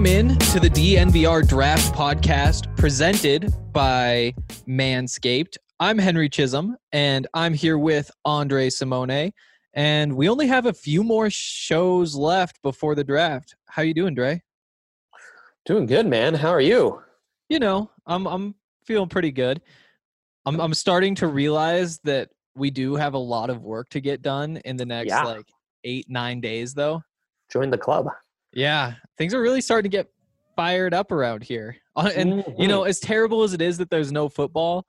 Welcome in to the DNVR Draft Podcast presented by Manscaped. I'm Henry Chisholm and I'm here with Andre Simone. And we only have a few more shows left before the draft. How you doing, Dre? Doing good, man. How are you? You know, I'm I'm feeling pretty good. I'm I'm starting to realize that we do have a lot of work to get done in the next Yeah. like eight, nine days though. Join the club. Yeah, things are really starting to get fired up around here. Uh, And you know, as terrible as it is that there's no football,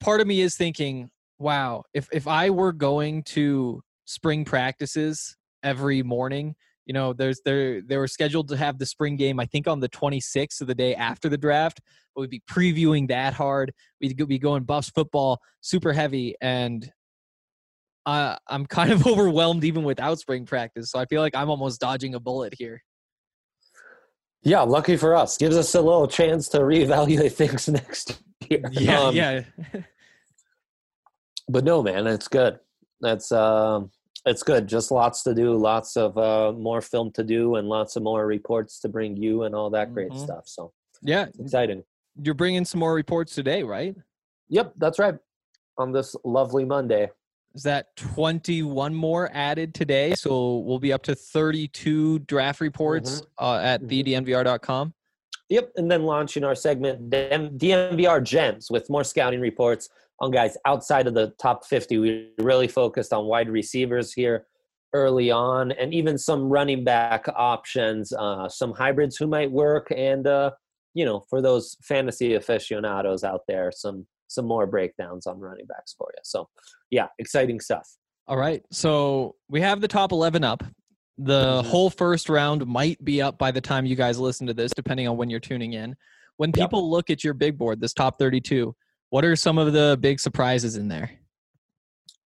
part of me is thinking, wow, if if I were going to spring practices every morning, you know, there's there they were scheduled to have the spring game I think on the 26th of the day after the draft. But we'd be previewing that hard. We'd be going Buffs football super heavy and uh, I'm kind of overwhelmed even without spring practice. So I feel like I'm almost dodging a bullet here. yeah, lucky for us. Gives us a little chance to reevaluate things next year. Yeah, Um, yeah. But no, man, it's good. That's um it's good. Just lots to do, lots of uh, more film to do, and lots of more reports to bring you, and all that great Mhm. stuff. So Yeah, exciting. you're bringing some more reports today, right? Yep, that's right. On this lovely Monday. Is that 21 more added today? So we'll be up to 32 draft reports uh, at Mhm. thednvr.com. Yep, and then launching our segment DM DNVR Gems with more scouting reports on guys outside of the top 50. We really focused on wide receivers here early on, and even some running back options, uh, some hybrids who might work, and uh, you know, for those fantasy aficionados out there, some some more breakdowns on running backs for you. So, yeah, exciting stuff. All right. So we have the top 11 up. The Mhm. whole first round might be up by the time you guys listen to this, depending on when you're tuning in. When Yep. people look at your big board, this top 32, what are some of the big surprises in there?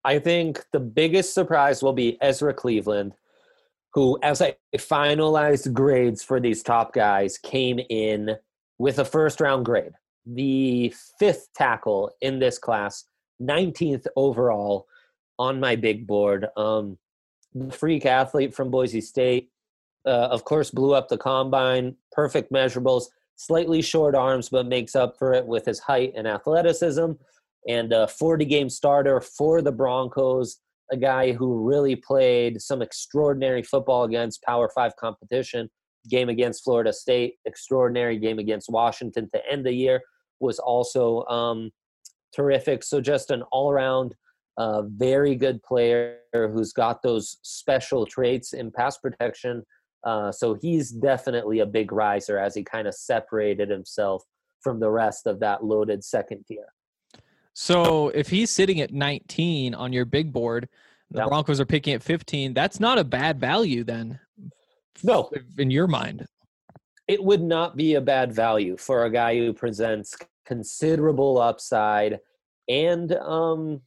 I think the biggest surprise will be Ezra Cleveland, who, as I finalized grades for these top guys, came in with a first round grade. The fifth tackle in this class, 19th overall on my big board. Um, the freak athlete from Boise State, uh, of course, blew up the combine, perfect measurables, slightly short arms, but makes up for it with his height and athleticism and a 40 game starter for the Broncos, a guy who really played some extraordinary football against Power Five competition. Game against Florida State, extraordinary game against Washington to end the year was also um, terrific. So, just an all around uh, very good player who's got those special traits in pass protection. Uh, so, he's definitely a big riser as he kind of separated himself from the rest of that loaded second tier. So if he's sitting at 19 on your big board, the Yeah. Broncos are picking at 15. That's not a bad value then, No, in your mind. it would not be a bad value for a guy who presents considerable upside and um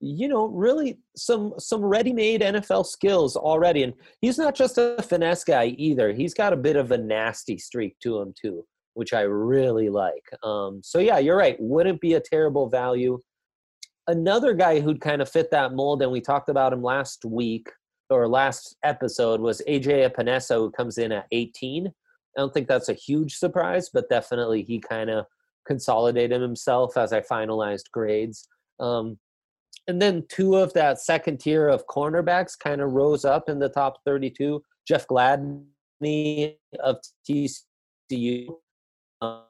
you know really some some ready-made NFL skills already and he's not just a finesse guy either he's got a bit of a nasty streak to him too which I really like um so yeah you're right wouldn't be a terrible value. Another guy who'd kind of fit that mold and we talked about him last week or last episode was AJ Epenesa who comes in at 18 I don't think that's a huge surprise, but definitely he kind of consolidated himself as I finalized grades. Um, and then two of that second tier of cornerbacks kind of rose up in the top 32. Jeff Gladney of TCU. Uh,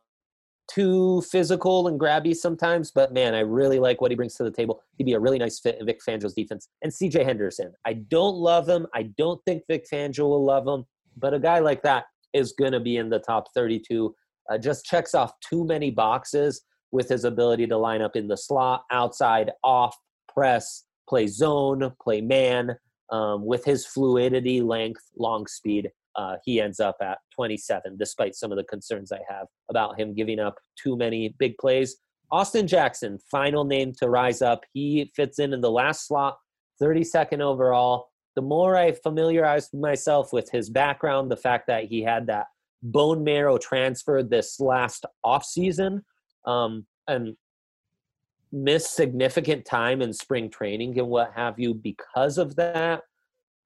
too physical and grabby sometimes, but man, I really like what he brings to the table. He'd be a really nice fit in Vic Fangio's defense. And CJ Henderson. I don't love him. I don't think Vic Fangio will love him, but a guy like that is going to be in the top 32. Uh, just checks off too many boxes with his ability to line up in the slot, outside, off, press, play zone, play man. Um, with his fluidity, length, long speed, uh, he ends up at 27, despite some of the concerns I have about him giving up too many big plays. Austin Jackson, final name to rise up. He fits in in the last slot, 32nd overall. The more I familiarized myself with his background, the fact that he had that bone marrow transfer this last offseason um, and missed significant time in spring training and what have you because of that,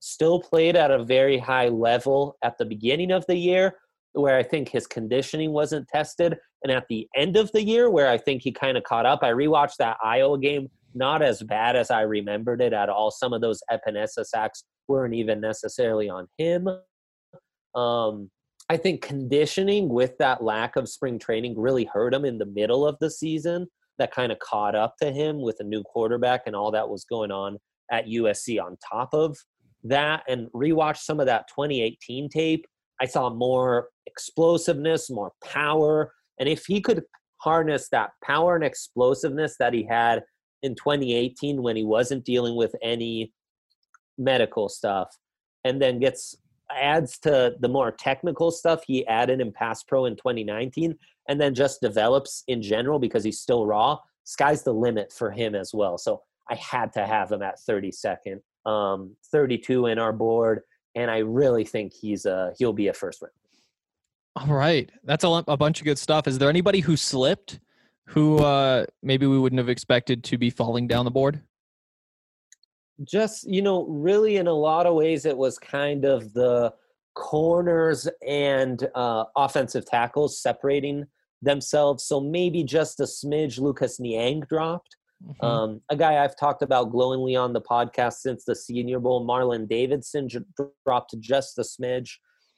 still played at a very high level at the beginning of the year, where I think his conditioning wasn't tested, and at the end of the year, where I think he kind of caught up. I rewatched that Iowa game, not as bad as I remembered it at all. Some of those Epenesa sacks weren't even necessarily on him. Um, I think conditioning with that lack of spring training really hurt him in the middle of the season. That kind of caught up to him with a new quarterback and all that was going on at USC on top of that. And rewatch some of that 2018 tape. I saw more explosiveness, more power. And if he could harness that power and explosiveness that he had in 2018 when he wasn't dealing with any medical stuff and then gets adds to the more technical stuff he added in Pass Pro in 2019, and then just develops in general because he's still raw. Sky's the limit for him as well. So I had to have him at 32nd, um, 32 in our board, and I really think he's a he'll be a first round. All right, that's a, a bunch of good stuff. Is there anybody who slipped, who uh, maybe we wouldn't have expected to be falling down the board? Just you know really in a lot of ways it was kind of the corners and uh, offensive tackles separating themselves. So maybe just a smidge lucas niang dropped. Mm-hmm. um, a guy i've talked about glowingly on the podcast since the senior bowl marlon davidson j- dropped just a smidge.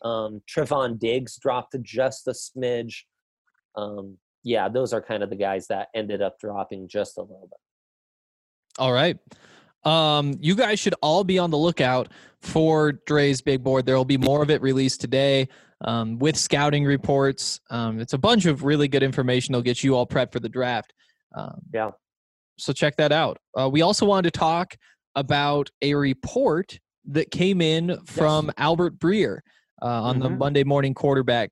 Um, trevon diggs dropped just a smidge. Um, yeah those are kind of the guys that ended up dropping just a little bit. All right um, you guys should all be on the lookout for Dre's big board. There will be more of it released today um, with scouting reports. Um, it's a bunch of really good information. They'll get you all prepped for the draft. Um, yeah. So check that out. Uh, we also wanted to talk about a report that came in from yes. Albert Breer uh, on mm-hmm. the Monday morning quarterback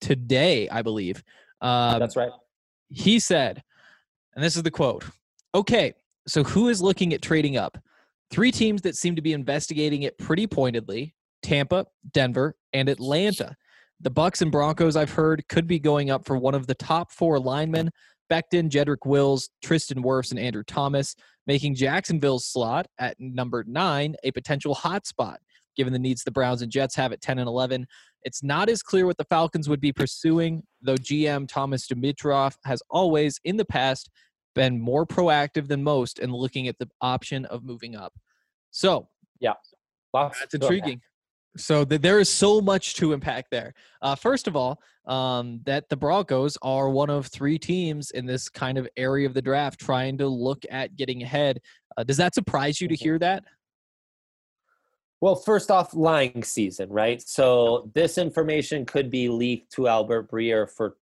today, I believe. Uh, That's right. He said, and this is the quote Okay, so who is looking at trading up? Three teams that seem to be investigating it pretty pointedly: Tampa, Denver, and Atlanta. The Bucs and Broncos, I've heard, could be going up for one of the top four linemen: Becton, Jedrick Wills, Tristan Wirfs, and Andrew Thomas, making Jacksonville's slot at number nine a potential hot spot, given the needs the Browns and Jets have at 10 and 11. It's not as clear what the Falcons would be pursuing, though GM Thomas Dimitroff has always, in the past, been more proactive than most in looking at the option of moving up. So, yeah, that's intriguing. So th- there is so much to impact there. Uh, first of all, um, that the Broncos are one of three teams in this kind of area of the draft trying to look at getting ahead. Uh, does that surprise you to hear that? Well, first off, lying season, right? So this information could be leaked to Albert Breer for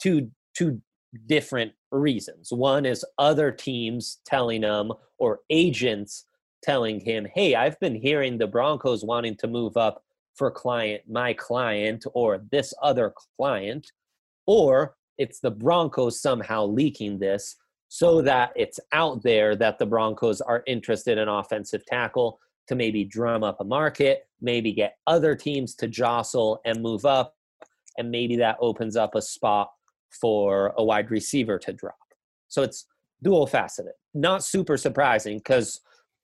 two two different reasons. One is other teams telling him or agents telling him, "Hey, I've been hearing the Broncos wanting to move up for client my client or this other client." Or it's the Broncos somehow leaking this so that it's out there that the Broncos are interested in offensive tackle to maybe drum up a market, maybe get other teams to jostle and move up, and maybe that opens up a spot for a wide receiver to drop. So it's dual faceted. Not super surprising because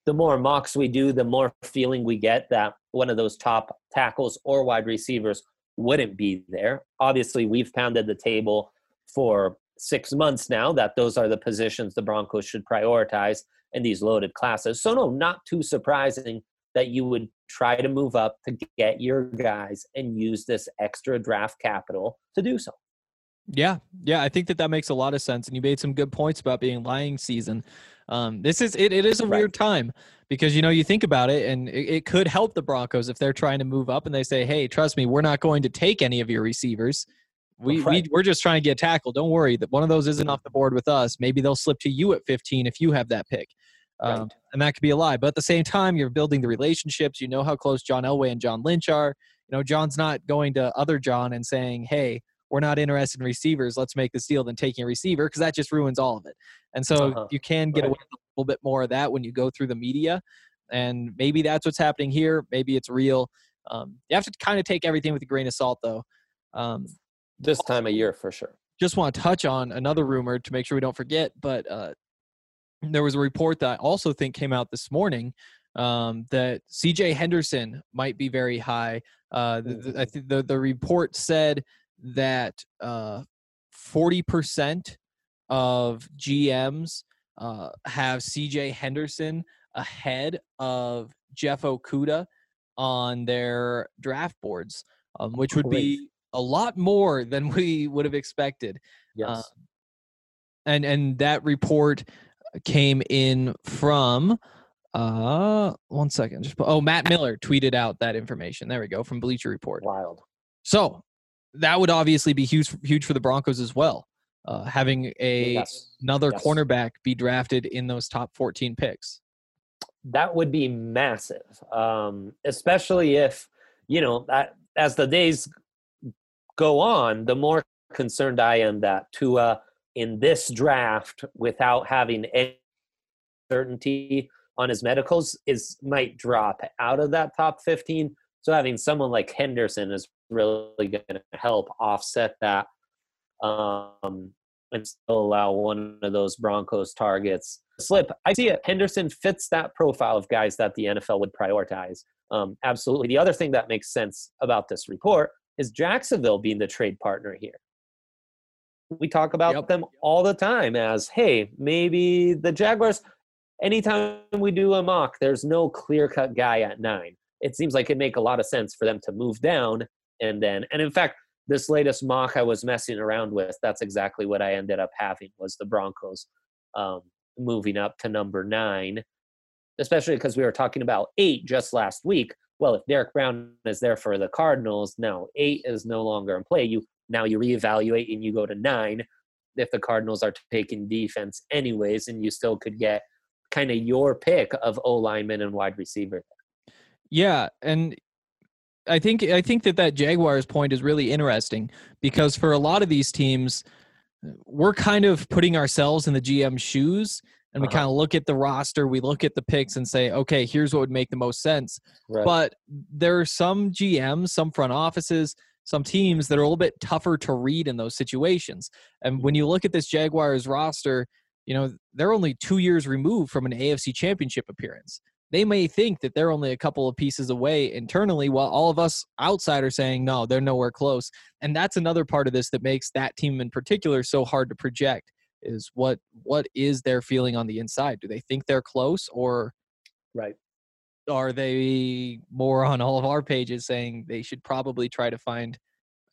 the more mocks we do, the more feeling we get that one of those top tackles or wide receivers wouldn't be there. Obviously, we've pounded the table for six months now that those are the positions the Broncos should prioritize in these loaded classes. So, no, not too surprising that you would try to move up to get your guys and use this extra draft capital to do so. Yeah, yeah, I think that that makes a lot of sense, and you made some good points about being lying season. Um, this is it, it is a right. weird time because you know you think about it, and it, it, could help the Broncos if they're trying to move up and they say, "Hey, trust me, we're not going to take any of your receivers. We, right. we we're just trying to get tackle. Don't worry that one of those isn't off the board with us. Maybe they'll slip to you at 15 if you have that pick." Um, right. and that could be a lie. But at the same time, you're building the relationships. You know how close John Elway and John Lynch are. You know, John's not going to other John and saying, "Hey, we're not interested in receivers. Let's make this deal than taking a receiver because that just ruins all of it. And so uh-huh. you can get right. away with a little bit more of that when you go through the media. And maybe that's what's happening here. Maybe it's real. Um, you have to kind of take everything with a grain of salt, though. Um, this time of year, for sure. Just want to touch on another rumor to make sure we don't forget. But uh, there was a report that I also think came out this morning um, that CJ Henderson might be very high. Uh, the, the, I think the, the report said that uh, 40% of GMs uh, have CJ Henderson ahead of Jeff Okudah on their draft boards, um, which would be a lot more than we would have expected. Yes. Uh, and and that report came in from uh one second just oh matt miller tweeted out that information there we go from bleacher report Wild. so that would obviously be huge huge for the broncos as well uh having a Yes. another Yes. cornerback be drafted in those top 14 picks that would be massive um, especially if you know that as the days go on the more concerned i am that Tua in this draft without having any certainty on his medicals is might drop out of that top 15 so having someone like henderson is really going to help offset that um, and still allow one of those broncos targets slip. I see it. Henderson fits that profile of guys that the NFL would prioritize. Um, absolutely. The other thing that makes sense about this report is Jacksonville being the trade partner here. We talk about Yep. them all the time as, hey, maybe the Jaguars, anytime we do a mock, there's no clear cut guy at nine. It seems like it'd make a lot of sense for them to move down and then, and in fact, this latest mock I was messing around with, that's exactly what I ended up having was the Broncos um, moving up to number nine, especially because we were talking about eight just last week. Well, if Derrick Brown is there for the Cardinals, now eight is no longer in play. You now you reevaluate and you go to nine. If the Cardinals are taking defense anyways, and you still could get kind of your pick of O lineman and wide receiver. Yeah, and I think I think that that Jaguars point is really interesting because for a lot of these teams, we're kind of putting ourselves in the GM shoes, and we Uh-huh. kind of look at the roster, we look at the picks, and say, okay, here's what would make the most sense. Right. But there are some GMs, some front offices, some teams that are a little bit tougher to read in those situations. And when you look at this Jaguars roster, you know, they're only two years removed from an AFC championship appearance. They may think that they're only a couple of pieces away internally, while all of us outside are saying, no, they're nowhere close. And that's another part of this that makes that team in particular so hard to project is what what is their feeling on the inside? Do they think they're close or right. are they more on all of our pages saying they should probably try to find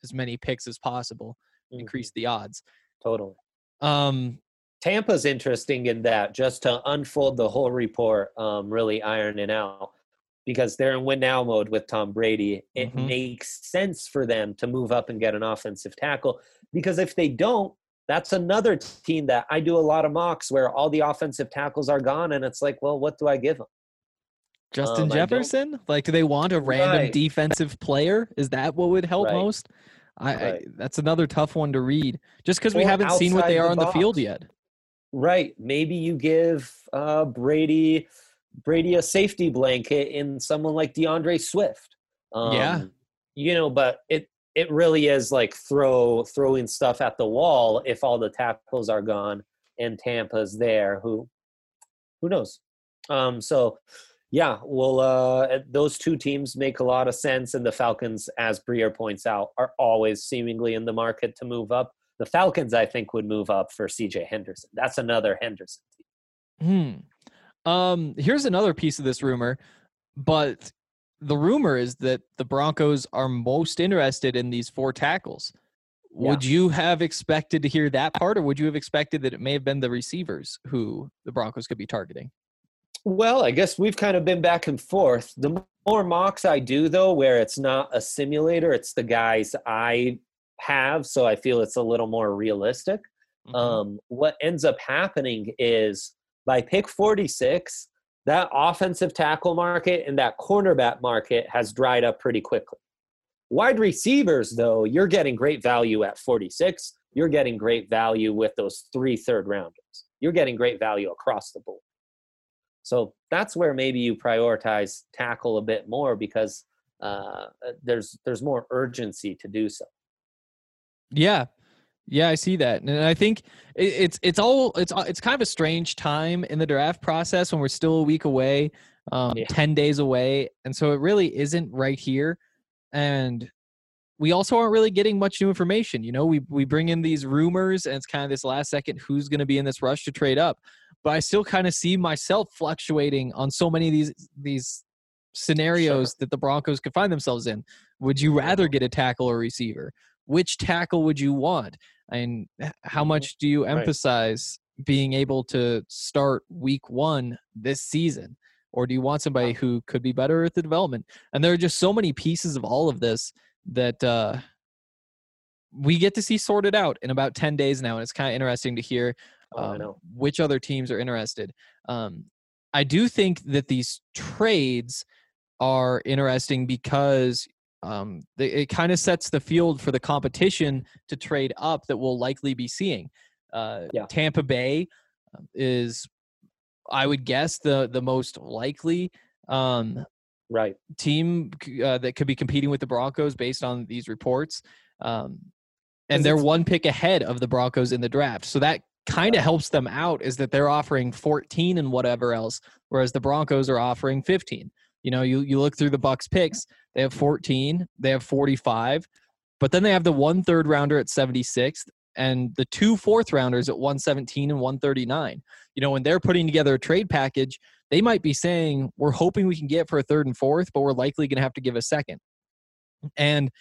as many picks as possible, Mhm. increase the odds? Totally. Um, Tampa's interesting in that just to unfold the whole report, um, really ironing out because they're in win now mode with Tom Brady. It Mhm. makes sense for them to move up and get an offensive tackle because if they don't, that's another team that I do a lot of mocks where all the offensive tackles are gone, and it's like, well, what do I give them? Justin Um, Jefferson? Like, do they want a random Right. defensive player? Is that what would help Right. most? I, I that's another tough one to read, just because we haven't seen what they are the on the field yet. Right. Maybe you give uh, Brady Brady a safety blanket in someone like DeAndre Swift. Um, Yeah. You know, but it it really is like throw throwing stuff at the wall if all the tackles are gone and Tampa's there. Who who knows? Um, so yeah, well, uh, those two teams make a lot of sense, and the Falcons, as Breer points out, are always seemingly in the market to move up. The Falcons, I think, would move up for C.J. Henderson. That's another Henderson team. Hmm. Um, here's another piece of this rumor, but the rumor is that the Broncos are most interested in these four tackles. Would you have expected to hear that part, or would you have expected that it may have been the receivers who the Broncos could be targeting? Well, I guess we've kind of been back and forth. The more mocks I do, though, where it's not a simulator, it's the guys I have, so I feel it's a little more realistic. Mhm. um, what ends up happening is by pick 46, that offensive tackle market and that cornerback market has dried up pretty quickly. Wide receivers, though, you're getting great value at 46. You're getting great value with those three third rounders. You're getting great value across the board. So that's where maybe you prioritize tackle a bit more because uh, there's there's more urgency to do so. Yeah. Yeah, I see that, and I think it's it's all it's it's kind of a strange time in the draft process when we're still a week away, um, yeah. ten days away, and so it really isn't right here, and we also aren't really getting much new information. You know, we we bring in these rumors, and it's kind of this last second who's going to be in this rush to trade up, but I still kind of see myself fluctuating on so many of these these scenarios sure. that the Broncos could find themselves in. Would you rather get a tackle or receiver? Which tackle would you want? And how mm-hmm. much do you emphasize right. being able to start week one this season? Or do you want somebody who could be better at the development? And there are just so many pieces of all of this that uh, we get to see sorted out in about 10 days now. And it's kind of interesting to hear oh, um, which other teams are interested. Um, I do think that these trades are interesting because um, they, it kind of sets the field for the competition to trade up that we'll likely be seeing. Uh, yeah. Tampa Bay um, is, I would guess, the the most likely um, right team uh, that could be competing with the Broncos based on these reports. Um, and they're one pick ahead of the Broncos in the draft, so that kind of helps them out. Is that they're offering 14 and whatever else, whereas the Broncos are offering 15. You know, you you look through the Bucs picks, they have 14, they have 45, but then they have the one third rounder at 76th and the two fourth rounders at 117 and 139. You know, when they're putting together a trade package, they might be saying, We're hoping we can get for a third and fourth, but we're likely going to have to give a second. And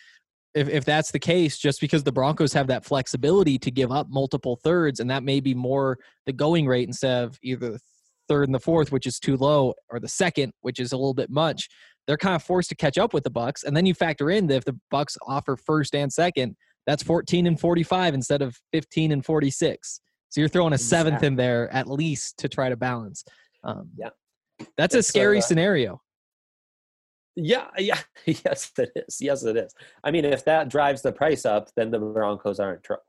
if, if that's the case, just because the Broncos have that flexibility to give up multiple thirds, and that may be more the going rate instead of either third and the fourth, which is too low, or the second, which is a little bit much, they're kind of forced to catch up with the Bucs. And then you factor in that if the Bucs offer first and second, that's 14 and 45 instead of 15 and 46. So you're throwing a seventh in there at least to try to balance. Um, yeah, that's it's a scary uh, scenario. Yeah, yeah, yes, it is. Yes, it is. I mean, if that drives the price up, then the Broncos are in trouble.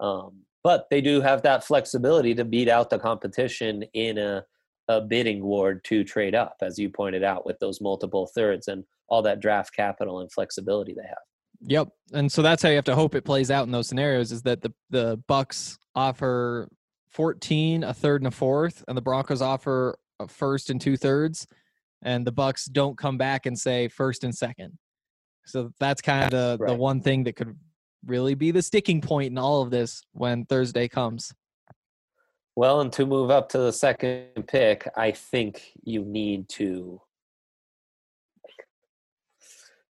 Um, but they do have that flexibility to beat out the competition in a, a bidding war to trade up, as you pointed out, with those multiple thirds and all that draft capital and flexibility they have. Yep, and so that's how you have to hope it plays out in those scenarios. Is that the the Bucs offer 14, a third, and a fourth, and the Broncos offer a first and two thirds, and the Bucs don't come back and say first and second. So that's kind of right. the one thing that could really be the sticking point in all of this when Thursday comes. Well, and to move up to the second pick, I think you need to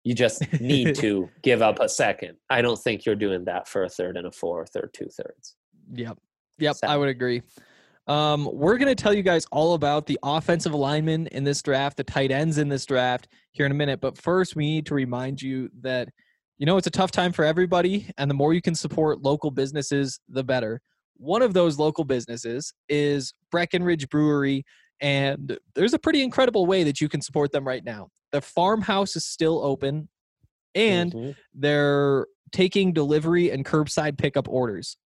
you just need to give up a second. I don't think you're doing that for a third and a fourth or two thirds. Yep. Yep, I would agree. Um, we're going to tell you guys all about the offensive linemen in this draft, the tight ends in this draft here in a minute. But first, we need to remind you that you know, it's a tough time for everybody, and the more you can support local businesses, the better. One of those local businesses is Breckenridge Brewery, and there's a pretty incredible way that you can support them right now. The farmhouse is still open, and mm-hmm. they're taking delivery and curbside pickup orders.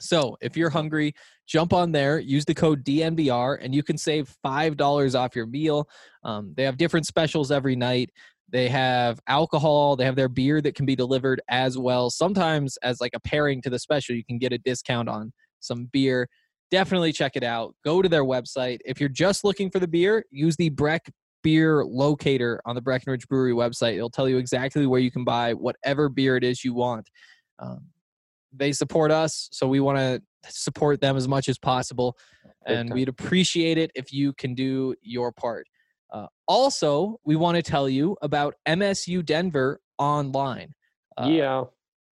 So if you're hungry, jump on there, use the code DNVR, and you can save $5 off your meal. Um, they have different specials every night. They have alcohol. They have their beer that can be delivered as well. Sometimes, as like a pairing to the special, you can get a discount on some beer. Definitely check it out. Go to their website. If you're just looking for the beer, use the Breck beer locator on the Breckenridge Brewery website. It'll tell you exactly where you can buy whatever beer it is you want. Um, they support us, so we want to support them as much as possible. And we'd appreciate it if you can do your part. Uh, also, we want to tell you about MSU Denver Online. Uh, yeah.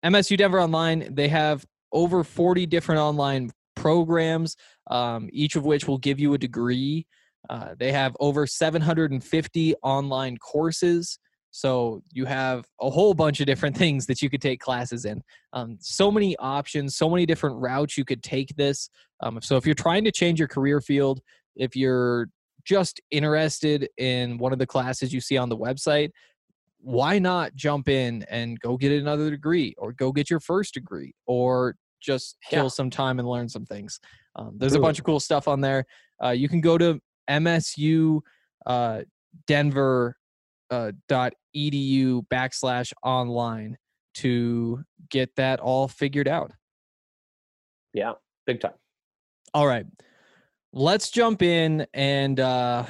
MSU Denver Online, they have over 40 different online programs, um, each of which will give you a degree. Uh, they have over 750 online courses. So you have a whole bunch of different things that you could take classes in. Um, so many options, so many different routes you could take this. Um, so if you're trying to change your career field, if you're just interested in one of the classes you see on the website, why not jump in and go get another degree or go get your first degree or just kill yeah. some time and learn some things? Um, there's a bunch of cool stuff on there. Uh, you can go to MSU uh, Denver uh, dot edu backslash online to get that all figured out. Yeah, big time. All right. Let's jump in and uh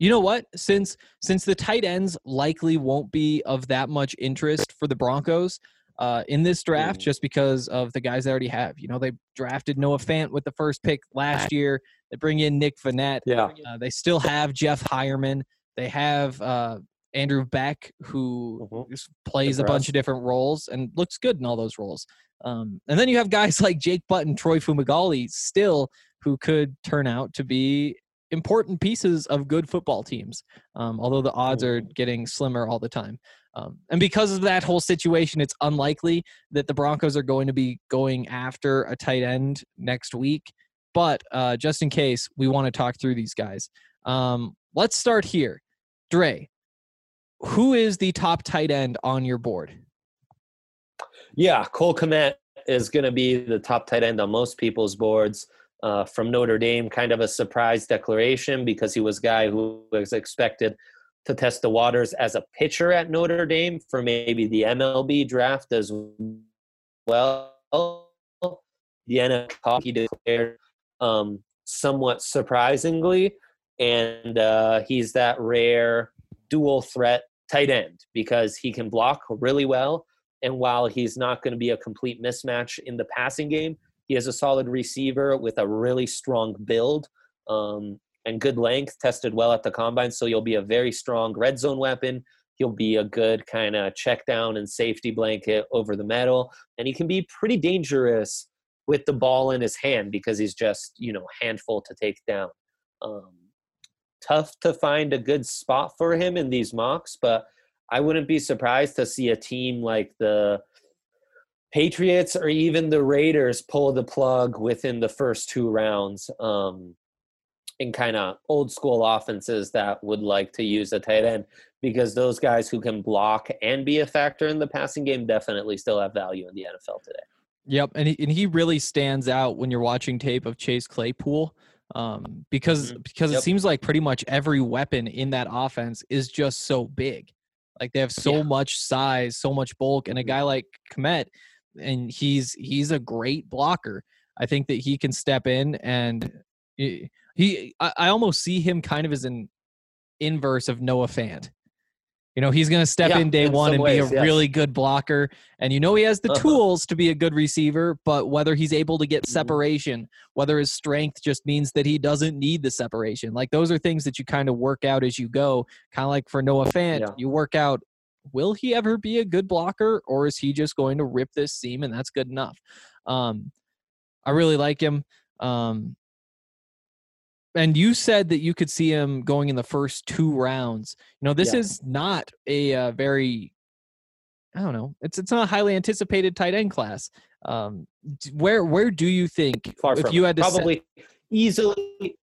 you know what? Since since the tight ends likely won't be of that much interest for the Broncos uh, in this draft, Mm. just because of the guys they already have. You know, they drafted Noah Fant with the first pick last year. They bring in Nick Vannett. Yeah. Uh, they still have Jeff Heuerman. They have uh, Andrew Beck, who Mhm. just plays a bunch of different roles and looks good in all those roles. Um, and then you have guys like Jake Button, Troy Fumagalli, still who could turn out to be important pieces of good football teams. Um, although the odds are getting slimmer all the time. Um, and because of that whole situation, it's unlikely that the Broncos are going to be going after a tight end next week. But uh, just in case, we want to talk through these guys. Um, let's start here. Dre, who is the top tight end on your board? Yeah, Cole Kmet is going to be the top tight end on most people's boards uh, from Notre Dame. Kind of a surprise declaration because he was a guy who was expected to test the waters as a pitcher at Notre Dame for maybe the MLB draft as well. The NFL he declared um, somewhat surprisingly, and uh, he's that rare dual threat tight end because he can block really well and while he's not going to be a complete mismatch in the passing game, he is a solid receiver with a really strong build um, and good length, tested well at the combine. So you'll be a very strong red zone weapon. He'll be a good kind of check down and safety blanket over the middle. And he can be pretty dangerous with the ball in his hand because he's just, you know, handful to take down. Um, tough to find a good spot for him in these mocks, but I wouldn't be surprised to see a team like the Patriots or even the Raiders pull the plug within the first two rounds um, in kind of old school offenses that would like to use a tight end because those guys who can block and be a factor in the passing game definitely still have value in the NFL today. Yep, and he, and he really stands out when you're watching tape of Chase Claypool, um, because Mhm. because it seems like pretty much every weapon in that offense is just so big, like they have so Yeah. much size, so much bulk, and a Mhm. guy like Kmet, and he's he's a great blocker. I think that he can step in and he, he I, I almost see him kind of as an inverse of Noah Fant. You know, he's going to step Yeah, in day in one and be a yes. really good blocker. And you know, he has the Uh-huh. tools to be a good receiver, but whether he's able to get Mhm. separation, whether his strength just means that he doesn't need the separation. Like those are things that you kind of work out as you go. Kind of like for Noah Fant, Yeah. you work out will he ever be a good blocker or is he just going to rip this seam and that's good enough? Um, I really like him. Um, and you said that you could see him going in the first two rounds. You know, this Yeah. is not a uh, very, I don't know, it's it's not a highly anticipated tight end class. Um, where where do you think Far if from you had to set- probably easily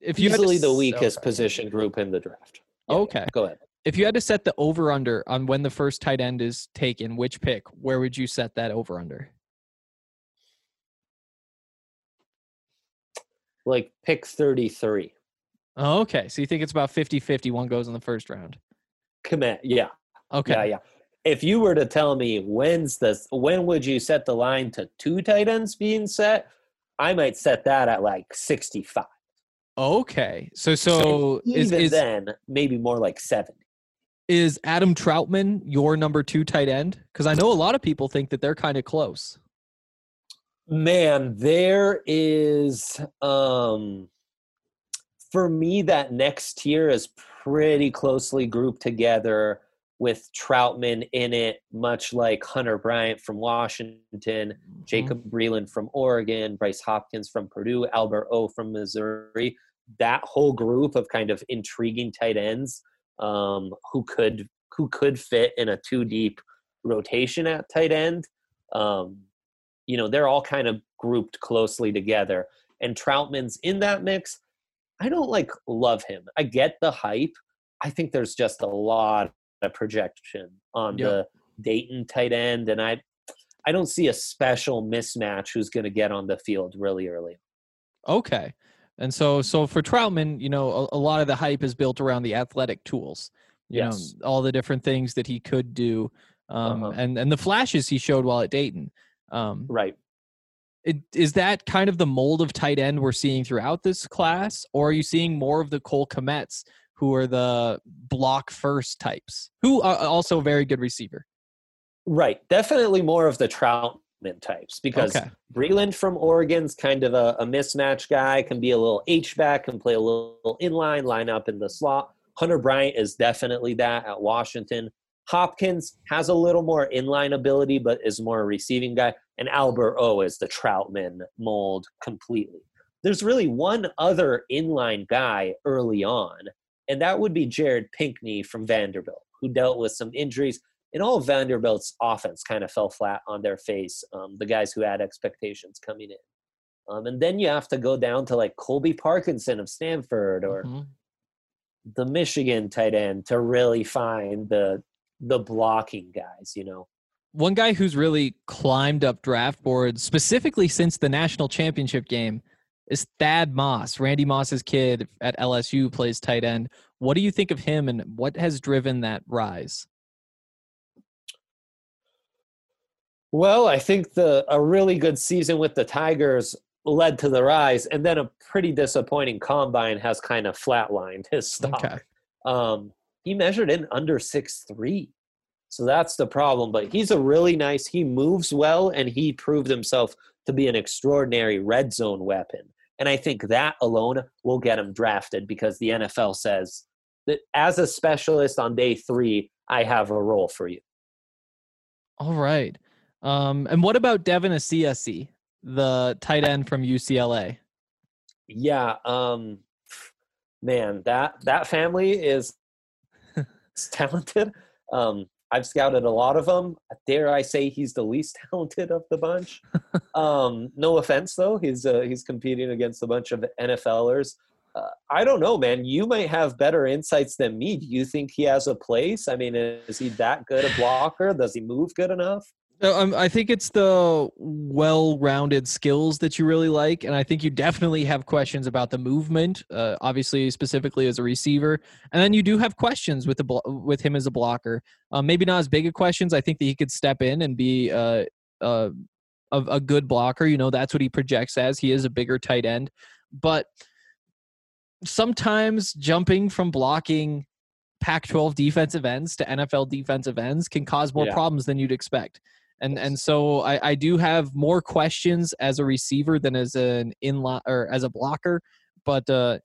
if you had to easily the weakest okay. position group in the draft. Yeah, Okay. Go ahead. If you had to set the over under on when the first tight end is taken, which pick? Where would you set that over under? Like pick 33. Oh, okay. So you think it's about 50-50 one goes in the first round. Kmet. Yeah. Okay. Yeah, yeah. If you were to tell me when's the when would you set the line to two tight ends being set, I might set that at like 65. Okay. So so is even is, then, maybe more like 70. Is Adam Trautman your number two tight end? Because I know a lot of people think that they're kind of close. Man, there is um for me that next tier is pretty closely grouped together with Troutman in it, much like Hunter Bryant from Washington, Mm-hmm. Jacob Breeland from Oregon, Bryce Hopkins from Purdue, Albert O from Missouri. That whole group of kind of intriguing tight ends um, who could who could fit in a two deep rotation at tight end. Um, you know, they're all kind of grouped closely together. And Trautman's in that mix. I don't like love him. I get the hype. I think there's just a lot of projection on Yeah. the Dayton tight end, and I I don't see a special mismatch who's going to get on the field really early. Okay. And so so for Trautman, you know, a, a lot of the hype is built around the athletic tools. You Yes. know, all the different things that he could do. Um, Uh-huh. and and the flashes he showed while at Dayton. Um, Right. it, is that kind of the mold of tight end we're seeing throughout this class, or are you seeing more of the Cole Kmets who are the block first types, who are also a very good receiver? Right, definitely more of the Types because okay. Breeland from Oregon's kind of a, a mismatch guy, can be a little H back, can play a little inline, line up in the slot. Hunter Bryant is definitely that at Washington. Hopkins has a little more inline ability, but is more a receiving guy. And Albert O is the Trautman mold completely. There's really one other inline guy early on, and that would be Jared Pinkney from Vanderbilt, who dealt with some injuries. And all Vanderbilt's offense kind of fell flat on their face, um, the guys who had expectations coming in. Um, and then you have to go down to like Colby Parkinson of Stanford or mm-hmm. the Michigan tight end to really find the the blocking guys, you know. One guy who's really climbed up draft boards, specifically since the national championship game, is Thad Moss. Randy Moss's kid at LSU plays tight end. What do you think of him and what has driven that rise? Well, I think the a really good season with the Tigers led to the rise, and then a pretty disappointing combine has kind of flatlined his stock. Okay. Um, he measured in under six three. So that's the problem. But he's a really nice, he moves well, and he proved himself to be an extraordinary red zone weapon. And I think that alone will get him drafted because the NFL says that as a specialist on day three, I have a role for you. All right. Um, and what about Devin Asiasi, the tight end from UCLA? Yeah, um, man, that that family is talented. Um, I've scouted a lot of them. Dare I say he's the least talented of the bunch? um, no offense though, he's uh, he's competing against a bunch of NFLers. Uh, I don't know, man. You might have better insights than me. Do you think he has a place? I mean, is he that good a blocker? Does he move good enough? Um, I think it's the well-rounded skills that you really like, and I think you definitely have questions about the movement, uh, obviously specifically as a receiver, and then you do have questions with the blo- with him as a blocker. Um, maybe not as big of questions. I think that he could step in and be uh, uh, a, a good blocker. You know, that's what he projects as. He is a bigger tight end, but sometimes jumping from blocking Pac-12 defensive ends to NFL defensive ends can cause more yeah. problems than you'd expect and and so I, I do have more questions as a receiver than as an inline or as a blocker, but uh,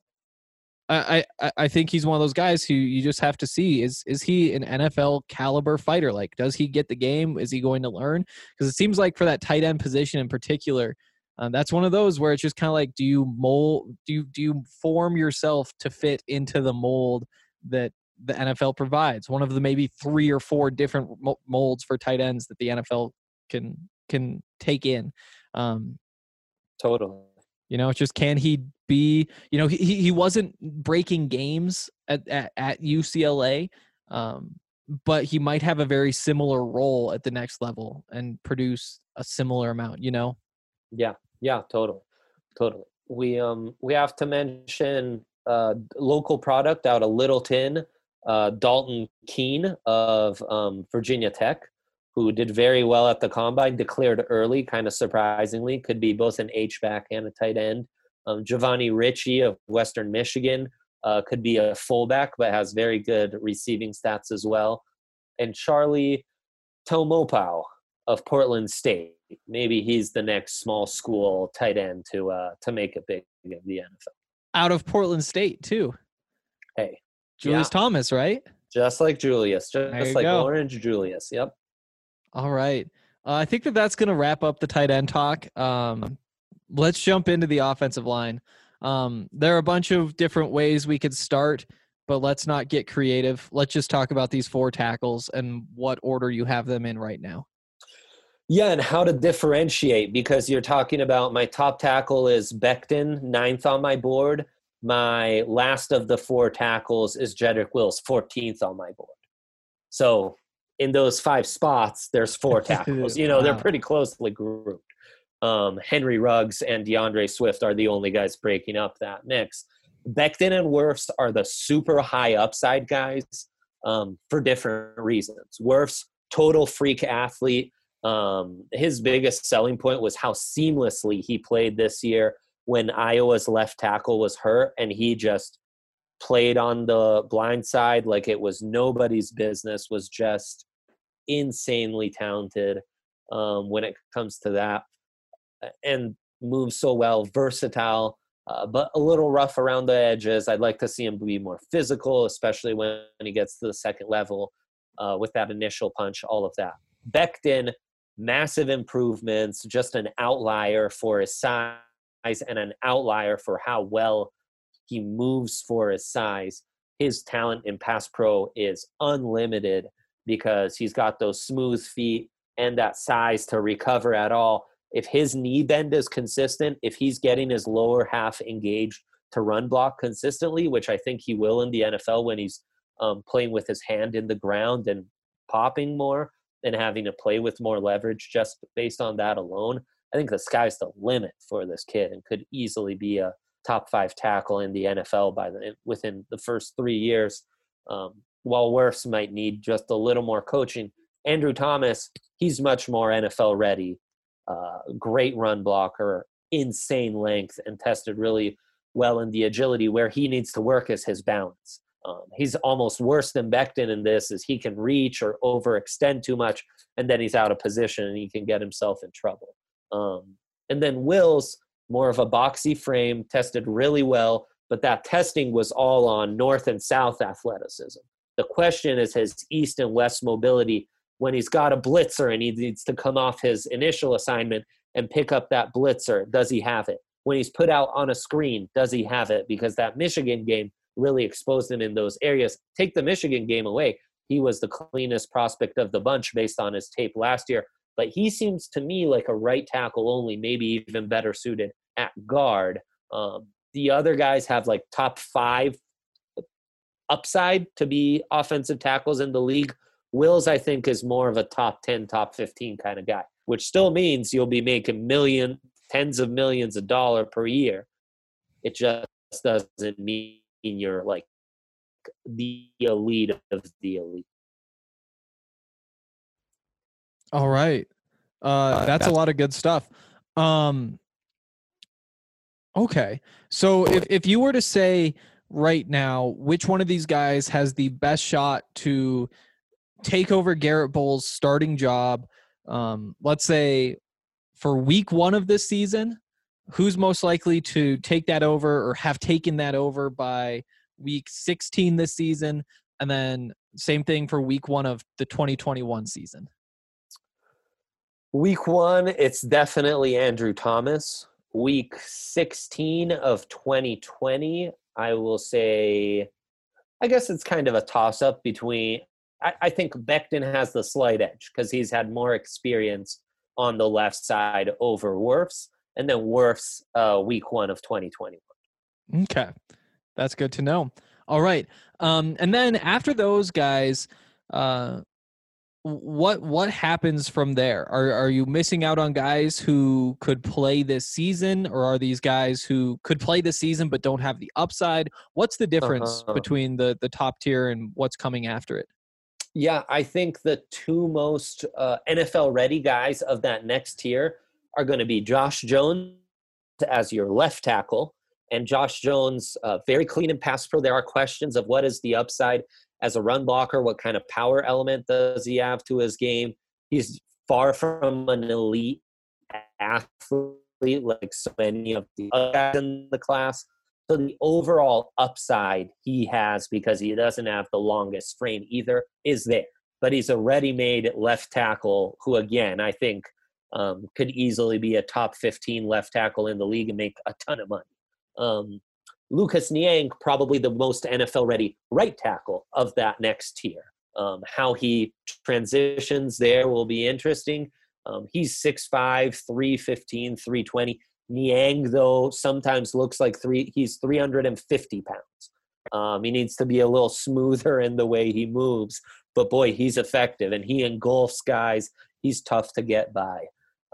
I, I I think he's one of those guys who you just have to see is is he an NFL caliber fighter? Like, does he get the game? Is he going to learn? Because it seems like for that tight end position in particular, um, that's one of those where it's just kind of like, do you mold? Do you do you form yourself to fit into the mold that the NFL provides. One of the maybe three or four different molds for tight ends that the NFL can can take in. Um, totally. You know, it's just can he be? You know, he he wasn't breaking games at at, at UCLA, um, but he might have a very similar role at the next level and produce a similar amount. You know. Yeah. Yeah. Totally. Totally. We um we have to mention uh local product out of Littleton uh, Dalton Keene of um, Virginia Tech, who did very well at the combine, declared early, kind of surprisingly, could be both an H back and a tight end. Um, Giovanni Ricci of Western Michigan uh, could be a fullback, but has very good receiving stats as well. And Charlie Taumoepeau of Portland State. Maybe he's the next small school tight end to uh, to make it big in the NFL. Out of Portland State too. Hey, Julius yeah. Thomas, right? Just like Julius, just like go. Orange Julius. Yep. All right. Uh, I think that that's going to wrap up the tight end talk. Um, let's jump into the offensive line. Um, there are a bunch of different ways we could start, but let's not get creative. Let's just talk about these four tackles and what order you have them in right now. Yeah, and how to differentiate because you're talking about my top tackle is Becton, ninth on my board my last of the four tackles is Jedrick Wills, 14th on my board. So in those five spots, there's four tackles. You know, wow. they're pretty closely grouped. Um, Henry Ruggs and DeAndre Swift are the only guys breaking up that mix. Becton and Wirfs are the super high upside guys um, for different reasons. Wirfs, total freak athlete, Um, his biggest selling point was how seamlessly he played this year when Iowa's left tackle was hurt, and he just played on the blind side like it was nobody's business. Was just insanely talented um, when it comes to that, and moves so well, versatile. Uh, but a little rough around the edges. I'd like to see him be more physical, especially when he gets to the second level uh, with that initial punch, all of that. Becton, massive improvements, just an outlier for his size and an outlier for how well he moves for his size. His talent in pass pro is unlimited because he's got those smooth feet and that size to recover at all. If his knee bend is consistent, if he's getting his lower half engaged to run block consistently, which I think he will in the NFL when he's um, playing with his hand in the ground and popping more and having to play with more leverage just based on that alone. I think the sky's the limit for this kid and could easily be a top five tackle in the NFL by the within the first three years. Um, while Wirfs might need just a little more coaching, Andrew Thomas, he's much more NFL ready. Uh, great run blocker, insane length, and tested really well in the agility. Where he needs to work is his balance. Um, he's almost worse than Becton in this, is he can reach or overextend too much, and then he's out of position and he can get himself in trouble. Um, and then Wills, more of a boxy frame, tested really well, but that testing was all on north and south athleticism. The question is his east and west mobility when he's got a blitzer and he needs to come off his initial assignment and pick up that blitzer. Does he have it? When he's put out on a screen, does he have it? Because that Michigan game really exposed him in those areas. Take the Michigan game away. He was the cleanest prospect of the bunch based on his tape last year. But he seems to me like a right tackle only, maybe even better suited at guard. Um, the other guys have like top five upside to be offensive tackles in the league. Wills, I think, is more of a top 10, top 15 kind of guy, which still means you'll be making million, tens of millions of dollar per year. It just doesn't mean you're like the elite of the elite. All right. Uh, that's a lot of good stuff. Um, okay. So if, if you were to say right now, which one of these guys has the best shot to take over Garrett Bolles' starting job, um, let's say for week one of this season, who's most likely to take that over or have taken that over by week 16 this season? And then same thing for week one of the 2021 season. Week one, it's definitely Andrew Thomas. Week 16 of 2020, I will say, I guess it's kind of a toss up between. I, I think Becton has the slight edge because he's had more experience on the left side over Wirfs, and then Wirfs uh, week one of 2021. Okay, that's good to know. All right, um, and then after those guys, uh, what what happens from there? Are are you missing out on guys who could play this season, or are these guys who could play this season but don't have the upside? What's the difference uh-huh. between the the top tier and what's coming after it? Yeah, I think the two most uh, NFL ready guys of that next tier are going to be Josh Jones as your left tackle, and Josh Jones uh, very clean and pass pro. There are questions of what is the upside as a run blocker? What kind of power element does he have to his game? He's far from an elite athlete like so many of the guys in the class. So the overall upside he has because he doesn't have the longest frame either is there. But he's a ready-made left tackle who, again, I think um, could easily be a top 15 left tackle in the league and make a ton of money. Um, Lucas Niang, probably the most NFL ready right tackle of that next tier. Um, how he transitions there will be interesting. Um, he's 6'5, 315, 320. Niang, though, sometimes looks like three, he's 350 pounds. Um, he needs to be a little smoother in the way he moves, but boy, he's effective and he engulfs guys. He's tough to get by.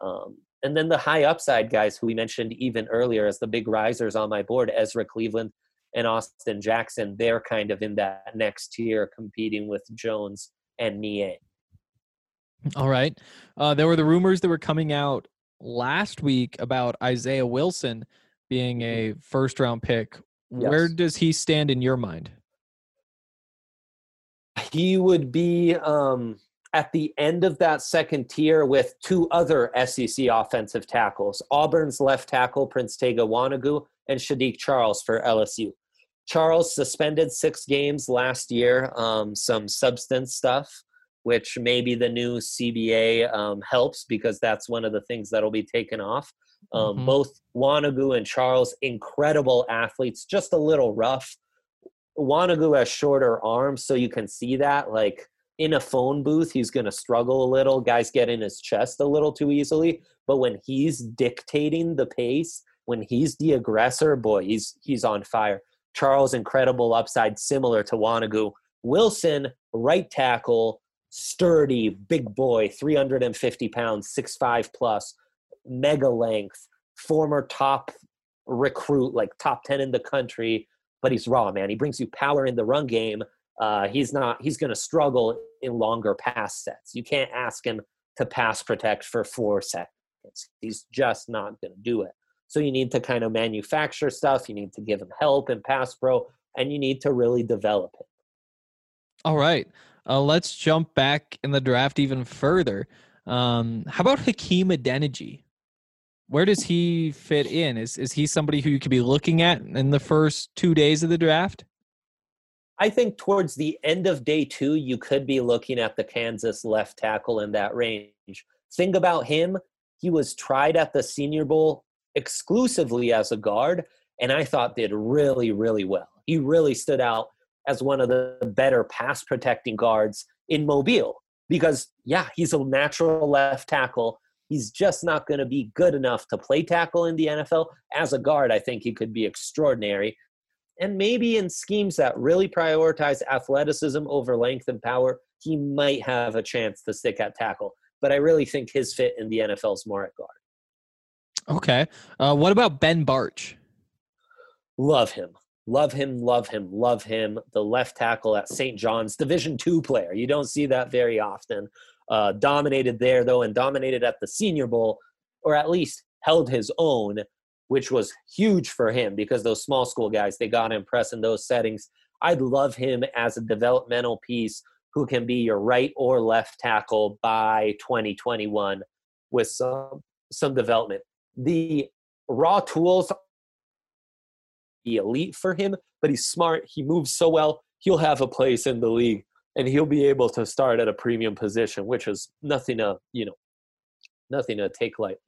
Um, and then the high upside guys who we mentioned even earlier as the big risers on my board, Ezra Cleveland and Austin Jackson, they're kind of in that next tier competing with Jones and Niang. All right. Uh, there were the rumors that were coming out last week about Isaiah Wilson being Mm-hmm. a first round pick. Where does he stand in your mind? He would be um, at the end of that second tier with two other SEC offensive tackles Auburn's left tackle, Prince Tega Wanogho, and Saahdiq Charles for LSU. Charles suspended six games last year, um, some substance stuff, which maybe the new CBA um, helps because that's one of the things that'll be taken off. Um, Mhm. Both Wanogho and Charles, incredible athletes, just a little rough. Wanogho has shorter arms, so you can see that. Like in a phone booth, he's going to struggle a little. Guys get in his chest a little too easily. But when he's dictating the pace, when he's the aggressor, boy, he's he's on fire. Charles, incredible upside, similar to Wanogho. Wilson, right tackle, sturdy, big boy, 350 pounds, 6'5 plus, mega length, former top recruit, like top 10 in the country, but he's raw, man. He brings you power in the run game. Uh, he's not, he's going to struggle in longer pass sets. You can't ask him to pass protect for four seconds. He's just not going to do it. So you need to kind of manufacture stuff. You need to give him help in pass pro, and you need to really develop it. All right. Uh, let's jump back in the draft even further. Um, how about Hakeem Adeniji? Where does he fit in? Is is he somebody who you could be looking at in the first two days of the draft? I think towards the end of day two, you could be looking at the Kansas left tackle in that range. Think about him. He was tried at the Senior Bowl exclusively as a guard, and I thought did really, really well. He really stood out as one of the better pass protecting guards in Mobile because, yeah, he's a natural left tackle. He's just not going to be good enough to play tackle in the NFL. As a guard, I think he could be extraordinary and maybe in schemes that really prioritize athleticism over length and power, he might have a chance to stick at tackle. But I really think his fit in the NFL is more at guard. Okay. Uh, what about Ben Bartch? Love him. Love him, love him, love him. The left tackle at St. John's, Division two player. You don't see that very often. Uh, dominated there, though, and dominated at the Senior Bowl, or at least held his own, which was huge for him because those small school guys, they got to impress in those settings. I'd love him as a developmental piece who can be your right or left tackle by 2021 with some some development. The raw tools be elite for him, but he's smart. He moves so well. He'll have a place in the league and he'll be able to start at a premium position, which is nothing to, you know, nothing to take light.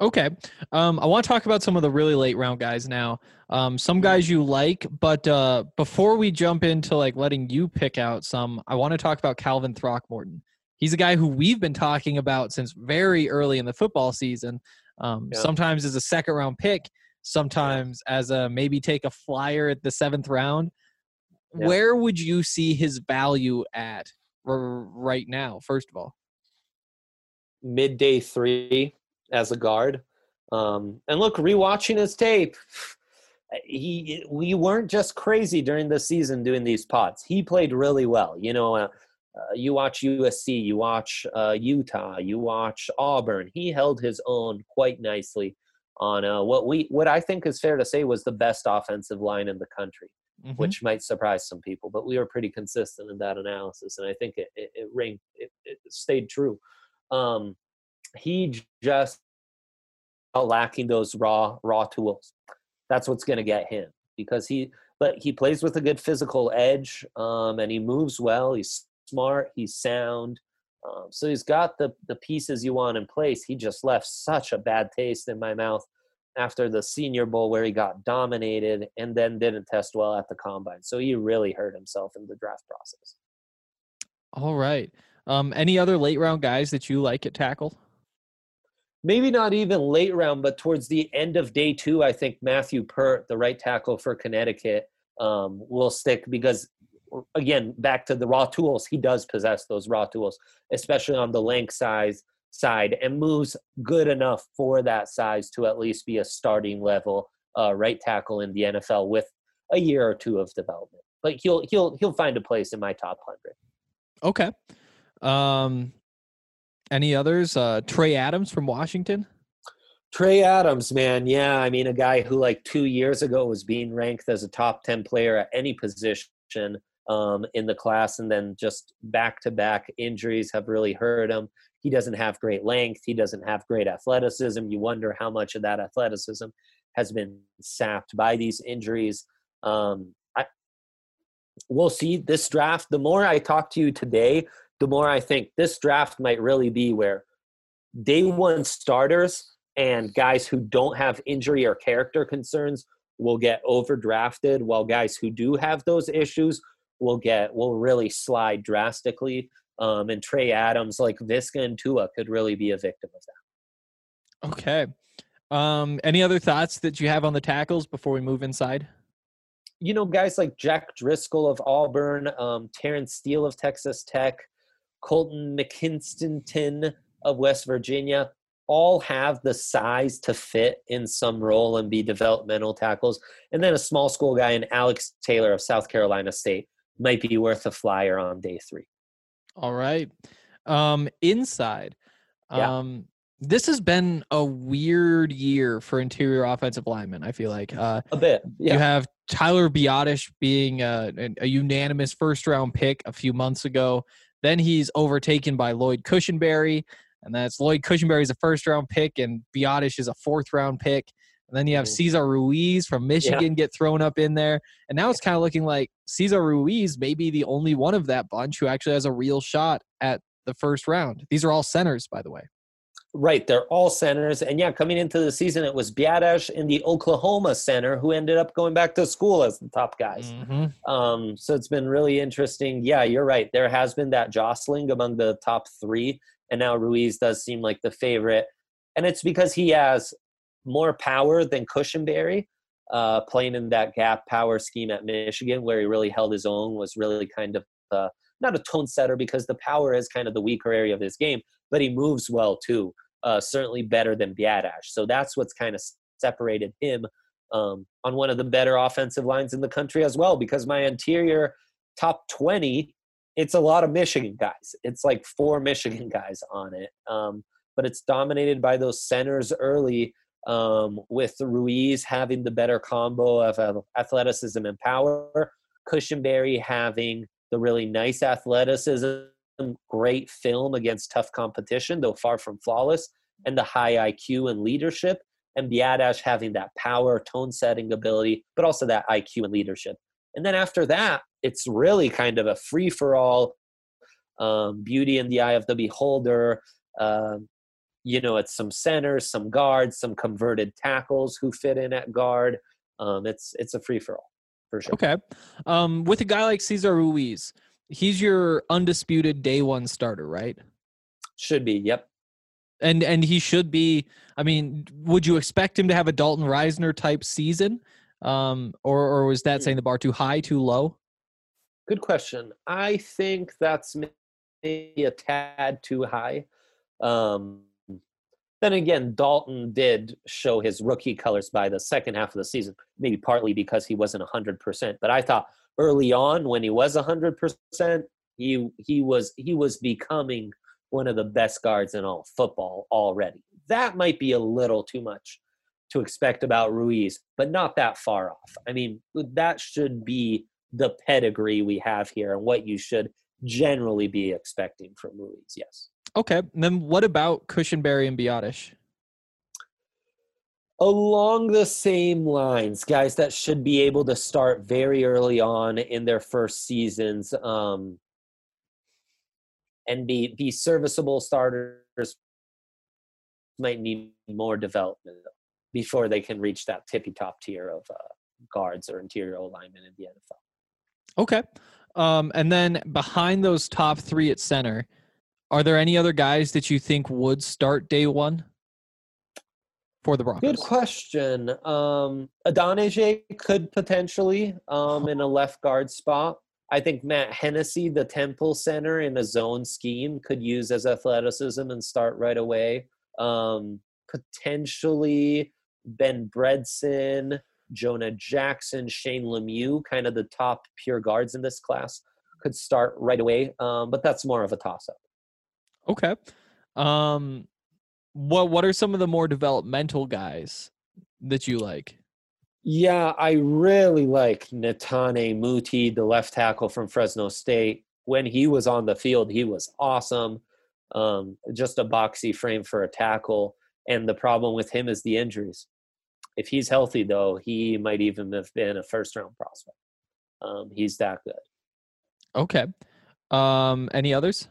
Okay. Um, I want to talk about some of the really late round guys now. Um, some guys you like, but uh, before we jump into like letting you pick out some, I want to talk about Calvin Throckmorton. He's a guy who we've been talking about since very early in the football season. Um, Yeah. Sometimes as a second round pick, sometimes as a maybe take a flyer at the seventh round. Yeah. Where would you see his value at r- right now? First of all, Midday three as a guard. Um, and look, rewatching his tape, he we weren't just crazy during the season doing these pods. He played really well. You know, uh, uh, you watch USC, you watch uh, Utah, you watch Auburn. He held his own quite nicely on uh, what we what I think is fair to say was the best offensive line in the country. Mhm. which might surprise some people, but we were pretty consistent in that analysis, and I think it it, it rang it, it stayed true. Um, he just lacking those raw raw tools. That's what's going to get him because he but he plays with a good physical edge, um, and he moves well. He's smart. He's sound. Um, so he's got the the pieces you want in place. He just left such a bad taste in my mouth after the Senior Bowl where he got dominated and then didn't test well at the combine. So he really hurt himself in the draft process. all right. Um, any other late round guys that you like at tackle? Maybe not even late round, but towards the end of day two, I think Matthew Peart, the right tackle for Connecticut, um, will stick because, again, back to the raw tools, he does possess those raw tools, especially on the length size side, and moves good enough for that size to at least be a starting level uh, right tackle in the NFL with a year or two of development. But he'll he'll he'll find a place in my top hundred. Okay. Um, Any others? Uh, Trey Adams from Washington. Trey Adams, man, yeah. I mean, a guy who like two years ago was being ranked as a top ten player at any position um, in the class, and then just back to back injuries have really hurt him. He doesn't have great length. He doesn't have great athleticism. You wonder how much of that athleticism has been sapped by these injuries. Um, I, we'll see this draft. The more I talk to you today, the more I think this draft might really be where day one starters and guys who don't have injury or character concerns will get overdrafted, while guys who do have those issues will get will really slide drastically. Um, and Trey Adams, like Viska and Tua, could really be a victim of that. Okay. Um, any other thoughts that you have on the tackles before we move inside? You know, guys like Jack Driscoll of Auburn, um, Terence Steele of Texas Tech, Colton McKinstryton of West Virginia, all have the size to fit in some role and be developmental tackles. And then a small school guy in Alex Taylor of South Carolina State might be worth a flyer on day three. All right. Um, inside. Yeah. Um, this has been a weird year for interior offensive linemen. I feel like uh, a bit. Yeah. You have Tyler Biadasz being a, a, unanimous first round pick a few months ago. Then he's overtaken by Lloyd Cushenberry, and that's Lloyd Cushenberry is a first round pick, and Biadasz is a fourth round pick. And then you have mm. Cesar Ruiz from Michigan yeah. get thrown up in there. And now it's kind of looking like Cesar Ruiz may be the only one of that bunch who actually has a real shot at the first round. These are all centers, by the way. Right, they're all centers, and yeah, coming into the season, it was Biadasz in the Oklahoma center who ended up going back to school as the top guys. Mm-hmm. Um, so it's been really interesting. Yeah, you're right. There has been that jostling among the top three, and now Ruiz does seem like the favorite, and it's because he has more power than Cushenberry, uh, playing in that gap power scheme at Michigan, where he really held his own, was really kind of uh, not a tone setter because the power is kind of the weaker area of his game, but he moves well too uh, certainly better than Biadasz. So that's what's kind of separated him um, on one of the better offensive lines in the country as well. Because my interior top 20, it's a lot of Michigan guys. It's like four Michigan guys on it. Um, but it's dominated by those centers early um, with Ruiz having the better combo of athleticism and power, Cushenberry having the really nice athleticism great film against tough competition, though far from flawless, and the high IQ and leadership, and Biadasz having that power, tone setting ability, but also that IQ and leadership. And then after that, it's really kind of a free for all, um, beauty in the eye of the beholder. Uh, you know, it's some centers, some guards, some converted tackles who fit in at guard. Um, it's it's a free for all for sure. Okay, um, with a guy like Cesar Ruiz, he's your undisputed day one starter, right? Should be. Yep. And and he should be. I mean, would you expect him to have a Dalton Risner type season, um, or or was that saying hmm. the bar too high, too low? Good question. I think that's maybe a tad too high. Um, then again, Dalton did show his rookie colors by the second half of the season, maybe partly because he wasn't 100%. But I thought early on when he was 100%, he he was he was becoming one of the best guards in all football already. That might be a little too much to expect about Ruiz, but not that far off. I mean, that should be the pedigree we have here and what you should generally be expecting from Ruiz. Yes. Okay. And then what about Cushenberry and Biadasz? Along the same lines, guys that should be able to start very early on in their first seasons um, and be be serviceable starters might need more development before they can reach that tippy top tier of uh, guards or interior alignment in the NFL. Okay. Um, and then behind those top three at center, are there any other guys that you think would start day one? For the Broncos? Good question. Um, Adeniji could potentially um, in a left guard spot. I think Matt Hennessy, the Temple center in a zone scheme, could use as athleticism and start right away. Um, potentially Ben Bredeson, Jonah Jackson, Shane Lemieux, kind of the top pure guards in this class, could start right away. Um, but that's more of a toss up. Okay. Um, what what are some of the more developmental guys that you like? Yeah, I really like Netane Muti, the left tackle from Fresno State. When he was on the field, he was awesome. Um, just a boxy frame for a tackle. And the problem with him is the injuries. If he's healthy, though, he might even have been a first round prospect. Um, he's that good. Okay. Um, any others?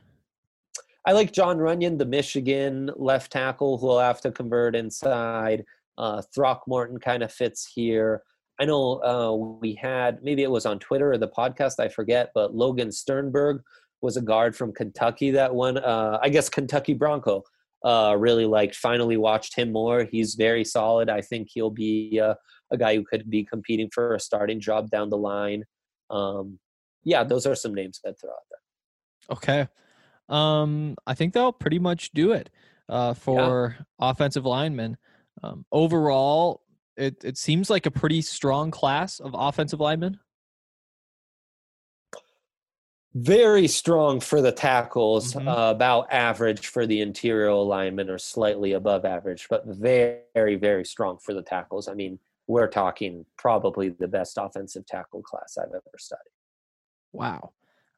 I like John Runyan, the Michigan left tackle who will have to convert inside. Uh, Throckmorton kind of fits here. I know uh, we had maybe it was on Twitter or the podcast, I forget, but Logan Stenberg was a guard from Kentucky that one. Uh, I guess Kentucky Bronco uh, really liked. Finally watched him more. He's very solid. I think he'll be uh, a guy who could be competing for a starting job down the line. Um, yeah, those are some names I'd throw out there. Okay. Um, I think they'll pretty much do it uh, for yeah. offensive linemen. Um, overall, it, it seems like a pretty strong class of offensive linemen. Very strong for the tackles, mm-hmm. uh, about average for the interior alignment or slightly above average, but very, very strong for the tackles. I mean, we're talking probably the best offensive tackle class I've ever studied. Wow.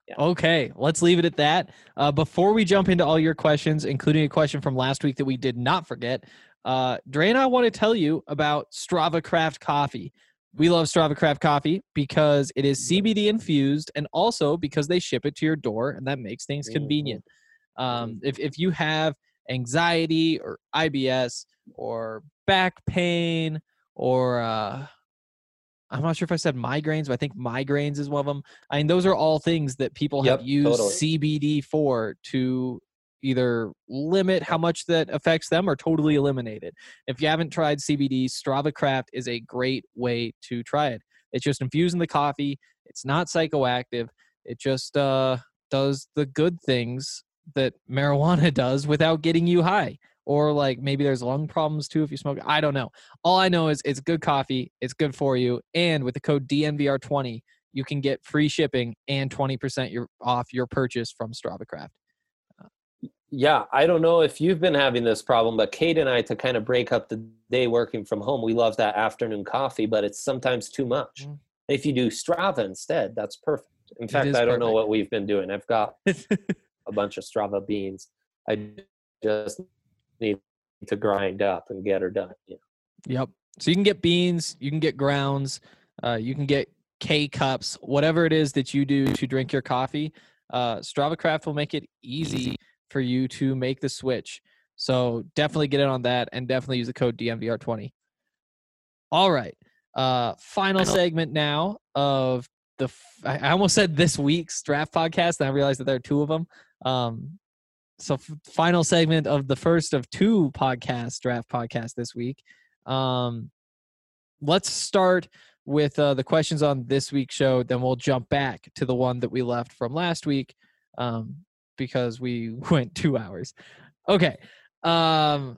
Yeah. Okay, let's leave it at that. Uh, before we jump into all your questions, including a question from last week that we did not forget, uh, Dre and I want to tell you about Strava Craft Coffee. We love Strava Craft Coffee because it is CBD infused and also because they ship it to your door and that makes things mm-hmm. convenient. Um, mm-hmm. if, if you have anxiety or IBS or back pain or uh, I'm not sure if I said migraines, but I think migraines is one of them. I mean, those are all things that people yep, have used totally. CBD for to either limit how much that affects them or totally eliminate it. If you haven't tried CBD, Strava Craft is a great way to try it. It's just infusing the coffee. It's not psychoactive. It just uh, does the good things that marijuana does without getting you high or like maybe there's lung problems too if you smoke. I don't know. All I know is it's good coffee, it's good for you, and with the code DNVR20, you can get free shipping and 20% your, off your purchase from Strava Craft. Yeah, I don't know if you've been having this problem, but Kate and I, to kind of break up the day working from home, we love that afternoon coffee, but it's sometimes too much. Mm. If you do Strava instead, that's perfect. In fact, I don't perfect. know what we've been doing. I've got a bunch of Strava beans. I just need to grind up and get her done. You know? Yep. So you can get beans, you can get grounds, uh, you can get K cups, whatever it is that you do to drink your coffee. Uh, Strava Craft will make it easy for you to make the switch. So definitely get in on that and definitely use the code DNVR20. All right. Uh, final segment now of the. I almost said this week's draft podcast, and I realized that there are two of them. Um, so f- final segment of the first of two podcast draft podcasts this week. Um let's start with uh, the questions on this week's show then we'll jump back to the one that we left from last week um because we went two hours. Okay um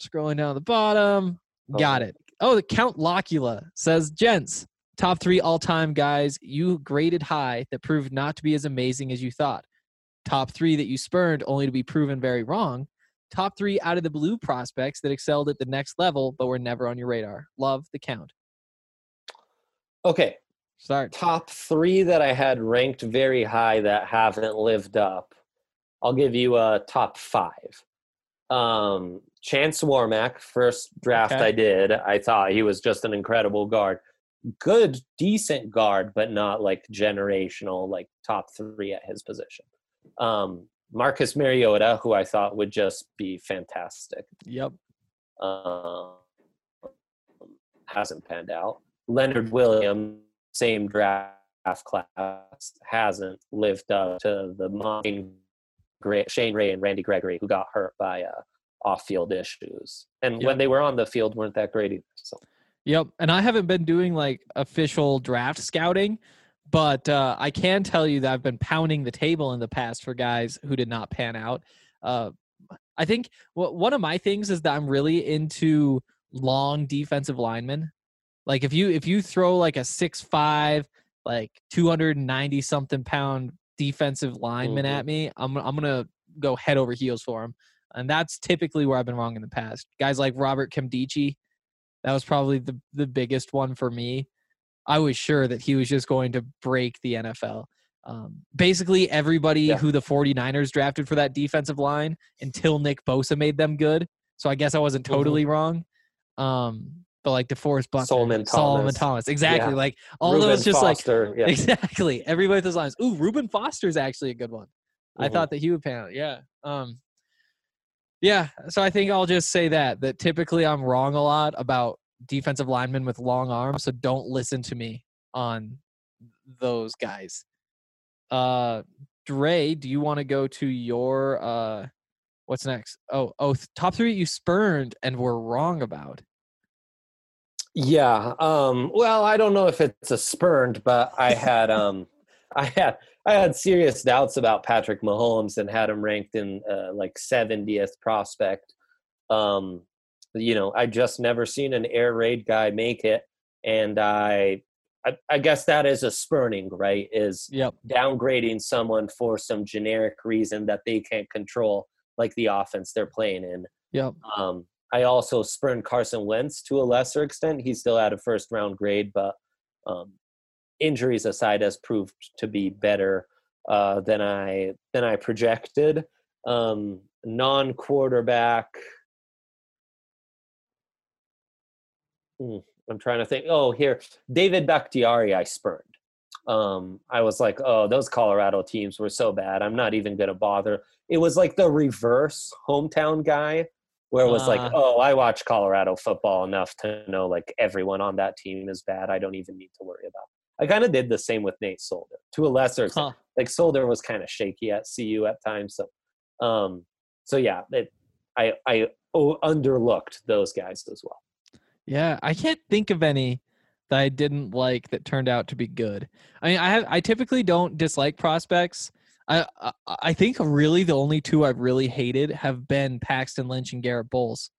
scrolling down the bottom. Got it. Oh the count locula says gents top three all-time guys you graded high that proved not to be as amazing as you thought top three that you spurned only to be proven very wrong, top three out of the blue prospects that excelled at the next level but were never on your radar. Love the count. Okay. Start. Top three that I had ranked very high that haven't lived up. I'll give you a top five. Um, Chance Warmack, first draft okay. I did, I thought he was just an incredible guard. Good, decent guard, but not like generational, like top three at his position. Um, Marcus Mariota, who I thought would just be fantastic. Yep. Um, hasn't panned out. Leonard Williams, same draft class, hasn't lived up to the mind. Shane Ray and Randy Gregory, who got hurt by uh, off-field issues, and yep. when they were on the field, weren't that great either. So. Yep, and I haven't been doing like official draft scouting, but uh, I can tell you that I've been pounding the table in the past for guys who did not pan out. Uh, I think well, one of my things is that I'm really into long defensive linemen. Like if you if you throw like a six five, like 290 something pound defensive lineman mm-hmm. at me, I'm I'm gonna go head over heels for him. And that's typically where I've been wrong in the past. Guys like Robert Nkemdiche, that was probably the, the biggest one for me. I was sure that he was just going to break the NFL. Um, basically, everybody yeah. who the 49ers drafted for that defensive line until Nick Bosa made them good. So I guess I wasn't mm-hmm. totally mm-hmm. wrong. Um, but like DeForest Buckner, Solomon Thomas, Solomon Thomas, exactly. Yeah. Like all Reuben those, just Foster, like yeah. exactly everybody with those lines. Ooh, Reuben Foster is actually a good one. Mm-hmm. I thought that he would pan out. Yeah. Um, yeah. So I think I'll just say that that typically I'm wrong a lot about defensive linemen with long arms. So don't listen to me on those guys. Uh, Dre, do you want to go to your uh, what's next? Oh, oh, top three you spurned and were wrong about. Yeah. Um, well, I don't know if it's a spurned, but I had um, I had I had serious doubts about Patrick Mahomes and had him ranked in uh, like 70th prospect. Um, you know, I just never seen an air raid guy make it, and I I, I, guess that is a spurning, right? Is yep. downgrading someone for some generic reason that they can't control, like the offense they're playing in. Yep. Um, I also spurned Carson Wentz to a lesser extent. He's still at a first round grade, but um, injuries aside, has proved to be better uh, than I than I projected. Um, non quarterback. Hmm, I'm trying to think. Oh, here, David Bakhtiari, I spurned. Um, I was like, oh, those Colorado teams were so bad. I'm not even going to bother. It was like the reverse hometown guy, where it was uh, like, oh, I watch Colorado football enough to know like everyone on that team is bad. I don't even need to worry about. I kind of did the same with Nate Solder to a lesser extent. Huh. Like Solder was kind of shaky at CU at times. So, um, so yeah, it, I I underlooked those guys as well. Yeah, I can't think of any that I didn't like that turned out to be good. I mean, I have I typically don't dislike prospects. I I, I think really the only two I've really hated have been Paxton Lynch and Garrett Bolles.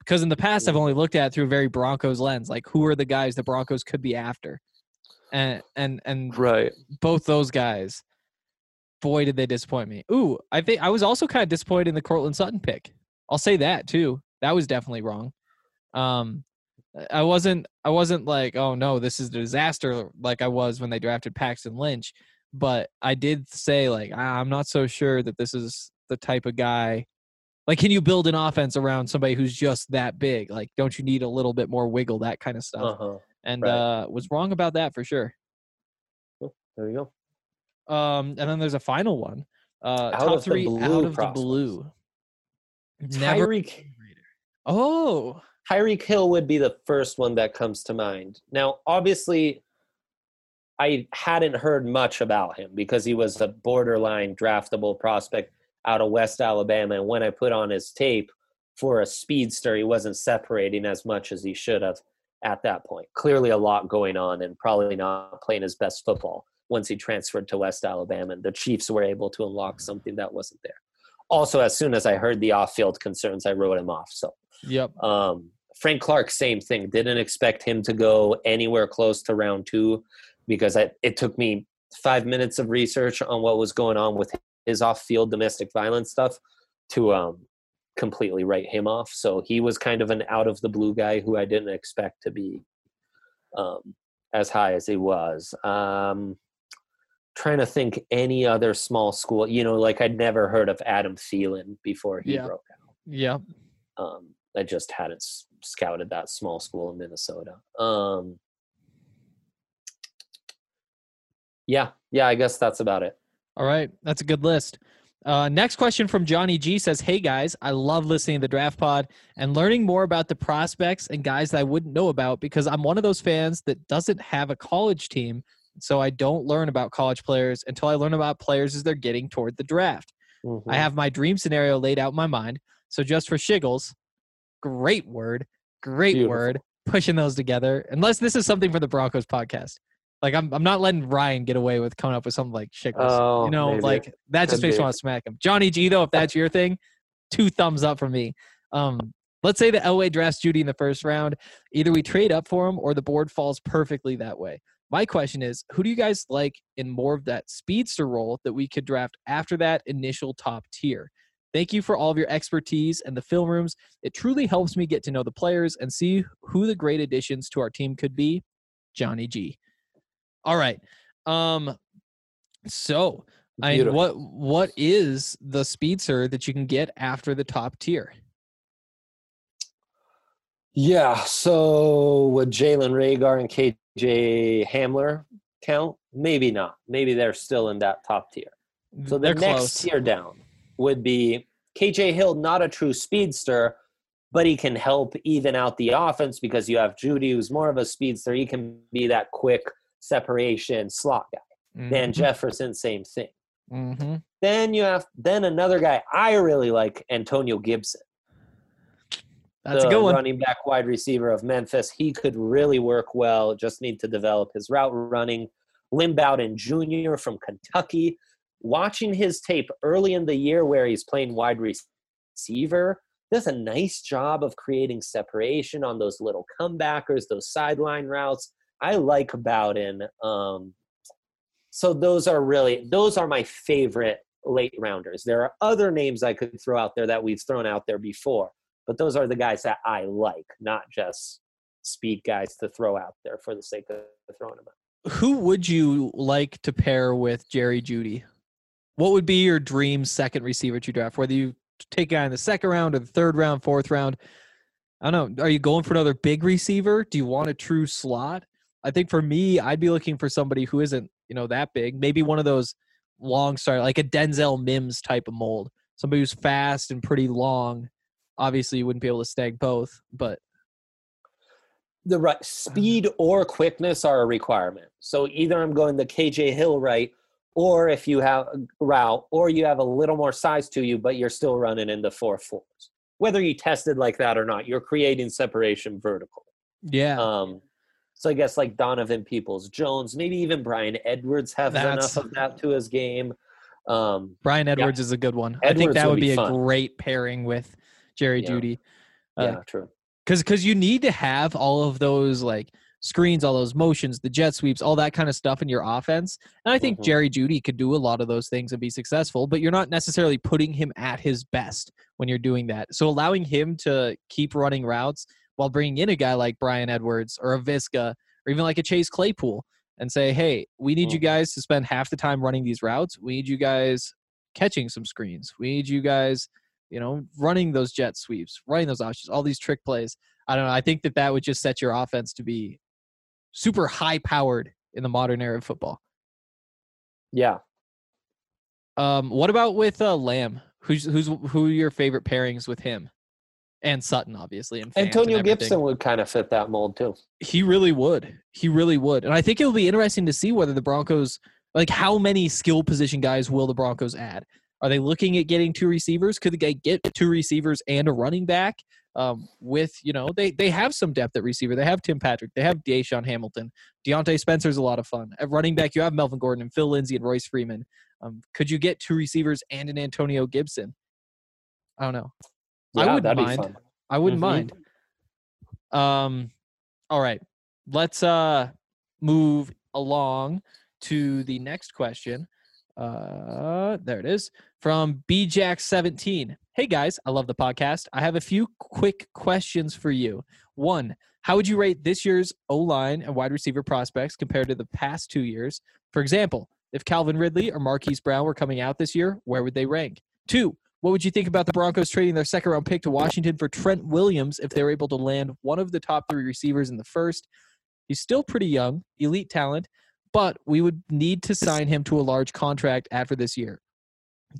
Because in the past I've only looked at it through a very Broncos lens, like who are the guys the Broncos could be after. And and and right. both those guys, boy did they disappoint me. Ooh, I think I was also kind of disappointed in the Courtland Sutton pick. I'll say that too. That was definitely wrong. Um, I wasn't I wasn't like, oh no, this is a disaster like I was when they drafted Paxton Lynch, but I did say like I'm not so sure that this is the type of guy like can you build an offense around somebody who's just that big? Like don't you need a little bit more wiggle that kind of stuff? Uh-huh. And right. uh was wrong about that for sure. Oh, there you go. Um and then there's a final one. Uh out top 3 out of prospects. the blue. Never Tyreek Oh, Tyreek Hill would be the first one that comes to mind. Now, obviously, I hadn't heard much about him because he was a borderline draftable prospect out of West Alabama. And when I put on his tape for a speedster, he wasn't separating as much as he should have at that point. Clearly, a lot going on and probably not playing his best football once he transferred to West Alabama. And the Chiefs were able to unlock something that wasn't there. Also, as soon as I heard the off field concerns, I wrote him off. So, yep. Um, Frank Clark, same thing. Didn't expect him to go anywhere close to round two because I, it took me five minutes of research on what was going on with his off-field domestic violence stuff to um, completely write him off. So he was kind of an out of the blue guy who I didn't expect to be um, as high as he was. Um, trying to think any other small school, you know, like I'd never heard of Adam Thielen before he yeah. broke out. Yeah. Um, I just hadn't scouted that small school in Minnesota. Um, yeah, yeah, I guess that's about it. All right, that's a good list. Uh, next question from Johnny G says, "Hey guys, I love listening to the Draft Pod and learning more about the prospects and guys that I wouldn't know about because I'm one of those fans that doesn't have a college team, so I don't learn about college players until I learn about players as they're getting toward the draft. Mm-hmm. I have my dream scenario laid out in my mind, so just for shiggles, great word, great Beautiful. word, pushing those together. Unless this is something for the Broncos podcast. Like I'm, I'm not letting Ryan get away with coming up with something like shiggles. Oh, you know, maybe. like that just makes me want to smack him. Johnny G though, if that's your thing, two thumbs up from me. Um, let's say the LA drafts Jeudy in the first round. Either we trade up for him or the board falls perfectly that way. My question is, who do you guys like in more of that speedster role that we could draft after that initial top tier? Thank you for all of your expertise and the film rooms. It truly helps me get to know the players and see who the great additions to our team could be. Johnny G. All right. Um so I mean, what what is the speedster that you can get after the top tier? Yeah, so would Jalen Rager and KJ Hamler count? Maybe not. Maybe they're still in that top tier. So the They're next close. tier down would be KJ Hill, not a true speedster, but he can help even out the offense because you have Judy, who's more of a speedster. He can be that quick separation slot guy. Van Jefferson, same thing. Mm-hmm. Then you have then another guy I really like, Antonio Gibson. That's the a good one. running back wide receiver of Memphis. He could really work well. Just need to develop his route running. Lynn Bowden Jr. from Kentucky. Watching his tape early in the year where he's playing wide receiver, does a nice job of creating separation on those little comebackers, those sideline routes. I like Bowden. Um, so those are really those are my favorite late rounders. There are other names I could throw out there that we've thrown out there before, but those are the guys that I like, not just speed guys to throw out there for the sake of throwing them out. Who would you like to pair with Jerry Jeudy? What would be your dream second receiver to draft? Whether you take a guy in the second round or the third round, fourth round. I don't know. Are you going for another big receiver? Do you want a true slot? I think for me, I'd be looking for somebody who isn't, you know, that big. Maybe one of those long start, like a Denzel Mims type of mold. Somebody who's fast and pretty long. Obviously, you wouldn't be able to stag both, but The right speed or quickness are a requirement. So either I'm going the KJ Hill right, or if you have a route, or you have a little more size to you, but you're still running in the four fours. Whether you tested like that or not, you're creating separation vertical. yeah. Um, so I guess like Donovan Peoples Jones, maybe even Bryan Edwards has That's- enough of that to his game. Um, Bryan Edwards is a good one. I think that would would be be, a great pairing with Jerry Yeah. Jeudy. Uh, yeah, true. because because you need to have all of those like screens, all those motions, the jet sweeps, all that kind of stuff in your offense. And I think Mhm. Jerry Jeudy could do a lot of those things and be successful, but you're not necessarily putting him at his best when you're doing that. So allowing him to keep running routes while bringing in a guy like Bryan Edwards or a Visca or even like a Chase Claypool and say, hey, we need you Mhm. guys to spend half the time running these routes. We need you guys catching some screens. We need you guys, you know, running those jet sweeps, running those options, all these trick plays. I don't know. I think that that would just set your offense to be super high powered in the modern era of football. Yeah. Um, what about with uh, Lamb? Who's who's who are your favorite pairings with him? And Sutton, obviously, and Fant and Antonio everything. Gibson would kind of fit that mold too. He really would. He really would. And I think it'll be interesting to see whether the Broncos, like, how many skill position guys will the Broncos add? Are they looking at getting two receivers? Could they get two receivers and a running back? Um, with you know they they have some depth at receiver. They have Tim Patrick. They have DaeSean Hamilton. Diontae Spencer's a lot of fun. At running back, you have Melvin Gordon and Phil Lindsay and Royce Freeman. Um, could you get two receivers and an Antonio Gibson? I don't know. I wouldn't mind. I wouldn't Mhm. mind. Um, all right, let's uh move along to the next question. Uh, there it is from bjack17. Hey guys, I love the podcast. I have a few quick questions for you. One, how would you rate this year's O line and wide receiver prospects compared to the past two years? For example, if Calvin Ridley or Marquise Brown were coming out this year, where would they rank? Two, what would you think about the Broncos trading their second round pick to Washington for Trent Williams if they were able to land one of the top three receivers in the first? He's still pretty young, elite talent, but we would need to sign him to a large contract after this year.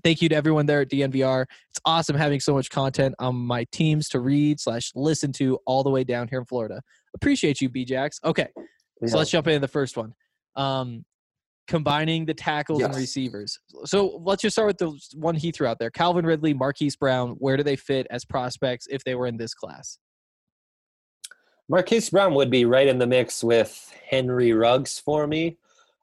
Thank you to everyone there at DNVR. It's awesome having so much content on my teams to read slash listen to all the way down here in Florida. Appreciate you, BJax. Okay, so let's jump into the first one. Um, combining the tackles and receivers. So let's just start with the one he threw out there: Calvin Ridley, Marquise Brown. Where do they fit as prospects if they were in this class? Marquise Brown would be right in the mix with Henry Ruggs for me.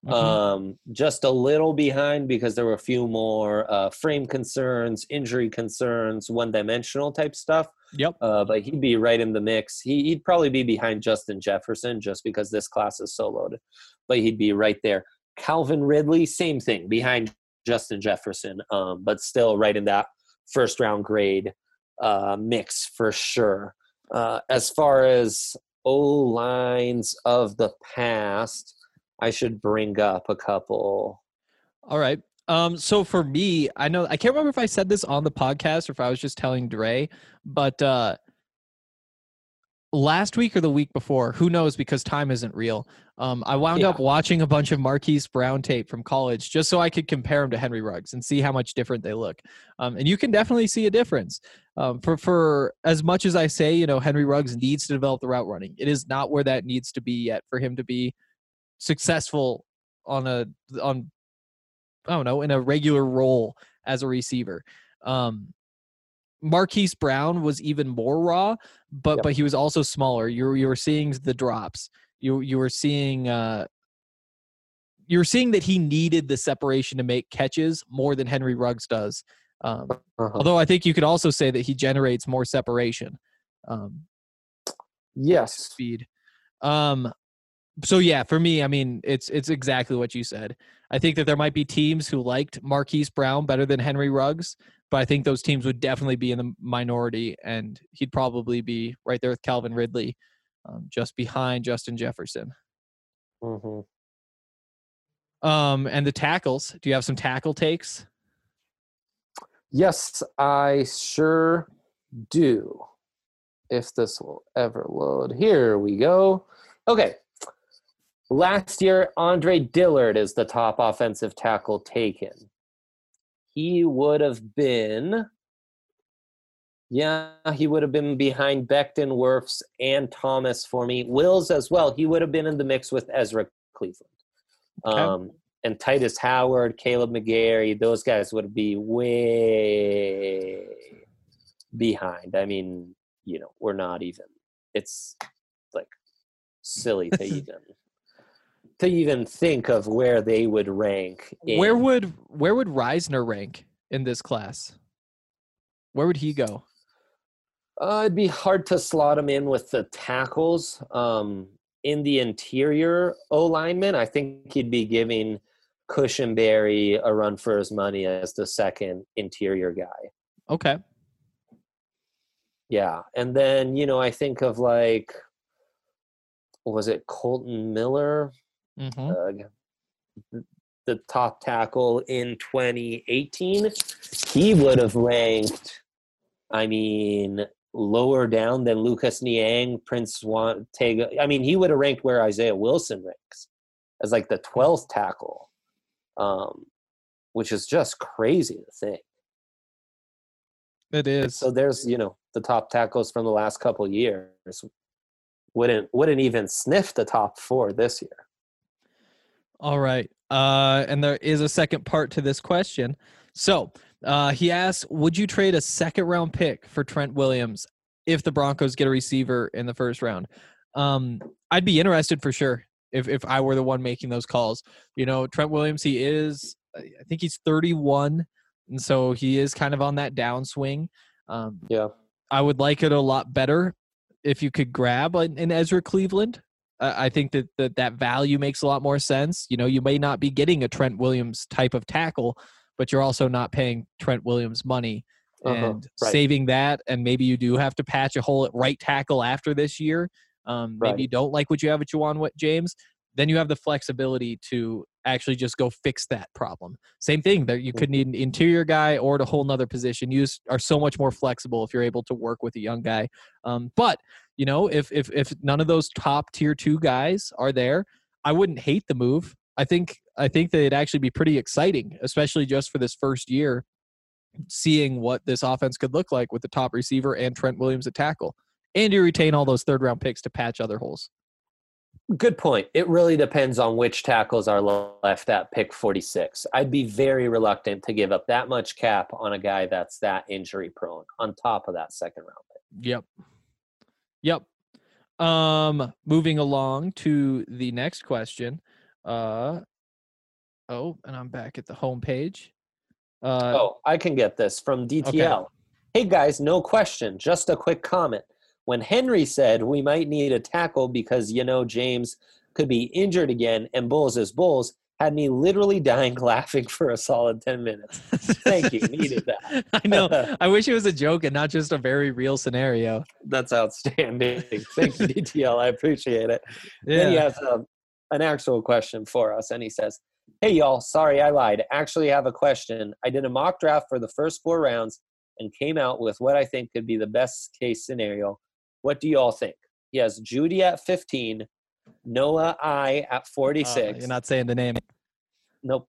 Mm-hmm. Um, just a little behind because there were a few more uh, frame concerns, injury concerns, one dimensional type stuff. Yep. Uh, but he'd be right in the mix. He, would probably be behind Justin Jefferson just because this class is so loaded, but he'd be right there. Calvin Ridley, same thing, behind Justin Jefferson, um, but still right in that first round grade uh, mix for sure. Uh, as far as O lines of the past, I should bring up a couple. All right. Um, so for me, I know I can't remember if I said this on the podcast or if I was just telling Dre, but uh last week or the week before, who knows because time isn't real. Um, I wound yeah. up watching a bunch of Marquise Brown tape from college just so I could compare him to Henry Ruggs and see how much different they look. Um, and you can definitely see a difference. Um, for for as much as I say, you know, Henry Ruggs needs to develop the route running, it is not where that needs to be yet for him to be successful on a on I don't know in a regular role as a receiver. Um, Marquise Brown was even more raw, but yep. but he was also smaller. You you were seeing the drops. You you were seeing uh, you were seeing that he needed the separation to make catches more than Henry Ruggs does. Um, uh-huh. Although I think you could also say that he generates more separation. Um, yes, speed. Um, so yeah, for me, I mean, it's it's exactly what you said. I think that there might be teams who liked Marquise Brown better than Henry Ruggs, but I think those teams would definitely be in the minority, and he'd probably be right there with Calvin Ridley, um, just behind Justin Jefferson. Mm-hmm. Um, and the tackles. Do you have some tackle takes? Yes, I sure do. If this will ever load, here we go. Okay, Last year, Andre Dillard is the top offensive tackle taken. He would have been, yeah, he would have been behind Becton, Wirfs, and Thomas for me. Wills as well. He would have been in the mix with Ezra Cleveland. Okay. Um, and Tytus Howard, Kaleb McGary, those guys would be way behind. I mean, you know, we're not even. It's like silly to even to even think of where they would rank. In. Where would where would Risner rank in this class? Where would he go? Uh, it'd be hard to slot him in with the tackles. Um, in the interior O lineman, I think he'd be giving Cushenberry a run for his money as the second interior guy. Okay. Yeah, and then you know I think of like, was it Kolton Miller? Mm-hmm. Uh, the top tackle in 2018, he would have ranked, I mean, lower down than Lucas Niang, Prince Tega. I mean, he would have ranked where Isaiah Wilson ranks as like the 12th tackle, um, which is just crazy to think. It is. So there's, you know, the top tackles from the last couple years wouldn't wouldn't even sniff the top four this year. All right. Uh, and there is a second part to this question. So uh, he asks, would you trade a second round pick for Trent Williams if the Broncos get a receiver in the first round? Um, I'd be interested for sure if, if I were the one making those calls. You know, Trent Williams, he is, I think he's 31. And so he is kind of on that downswing. Um, yeah. I would like it a lot better if you could grab an Ezra Cleveland I think that, that that value makes a lot more sense. You know, you may not be getting a Trent Williams type of tackle, but you're also not paying Trent Williams money uh-huh, and right. saving that. And maybe you do have to patch a hole at right tackle after this year. Um, maybe right. you don't like what you have at Ja'Wuan James. Then you have the flexibility to actually just go fix that problem. Same thing that you could need an interior guy or a whole nother position. You are so much more flexible if you're able to work with a young guy. Um, but you know, if if if none of those top tier two guys are there, I wouldn't hate the move. I think I think that it'd actually be pretty exciting, especially just for this first year, seeing what this offense could look like with the top receiver and Trent Williams at tackle. And you retain all those third round picks to patch other holes. Good point. It really depends on which tackles are left at pick 46. I'd be very reluctant to give up that much cap on a guy that's that injury prone on top of that second round pick. Yep. Yep. Um, moving along to the next question. Uh, Oh, and I'm back at the home page. Uh, oh, I can get this from DTL. Hey guys, no question. Just a quick comment. When Henry said we might need a tackle because you know James could be injured again and Bolles is Bolles, had me literally dying laughing for a solid 10 minutes. Thank you. Needed that. I know. I wish it was a joke and not just a very real scenario. That's outstanding. Thank you, DTL. I appreciate it. Yeah. Then he has um, an actual question for us, and he says, Hey, y'all. Sorry I lied. Actually, I have a question. I did a mock draft for the first four rounds and came out with what I think could be the best case scenario. What do y'all think? He has Jeudy at 15, Noah I at Uh, 46. you're not saying the name. nope.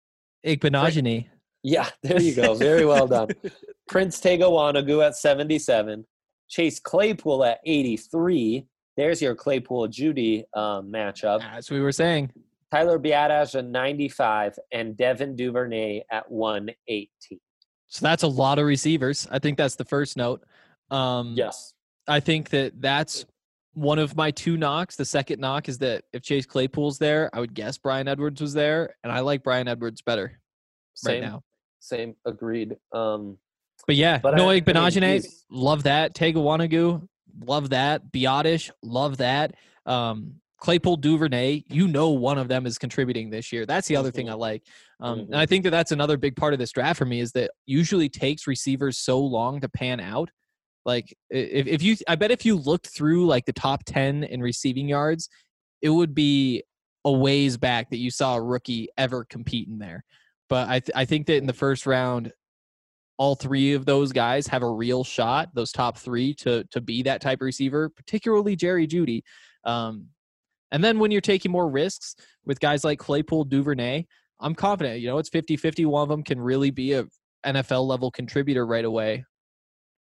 Igbinoghene. Yeah, there you go. Very well done. Prince Tega Wanogho at 77, Chase Claypool at 83. There's your Claypool Jeudy um, matchup. As we were saying. Tyler Biadasz at 95, and Devin Duvernay at 118. So that's a lot of receivers. I think that's the first note. Um, Yes. I think that that's one of my two knocks. The second knock is that if Chase Claypool's there, I would guess Bryan Edwards was there, and I like Bryan Edwards better Same, right now. Same. Agreed. Um, But yeah, But Noah I mean, love that. Tega Wanogho, love that. Biadasz, love that. Um, Claypool Duvernay, you know one of them is contributing this year. That's the other thing I like. Um, Mhm. And I think that that's another big part of this draft for me is that usually takes receivers so long to pan out. Like if, if you, I bet if you looked through like the top 10 in receiving yards, it would be a ways back that you saw a rookie ever compete in there. But I, th- I think that in the first round, all three of those guys have a real shot. Those top three to to be that type of receiver, particularly Jerry Jeudy. Um, and then when you're taking more risks with guys like Claypool, Duvernay, I'm confident. You know, it's 50-50. One of them can really be a NFL level contributor right away.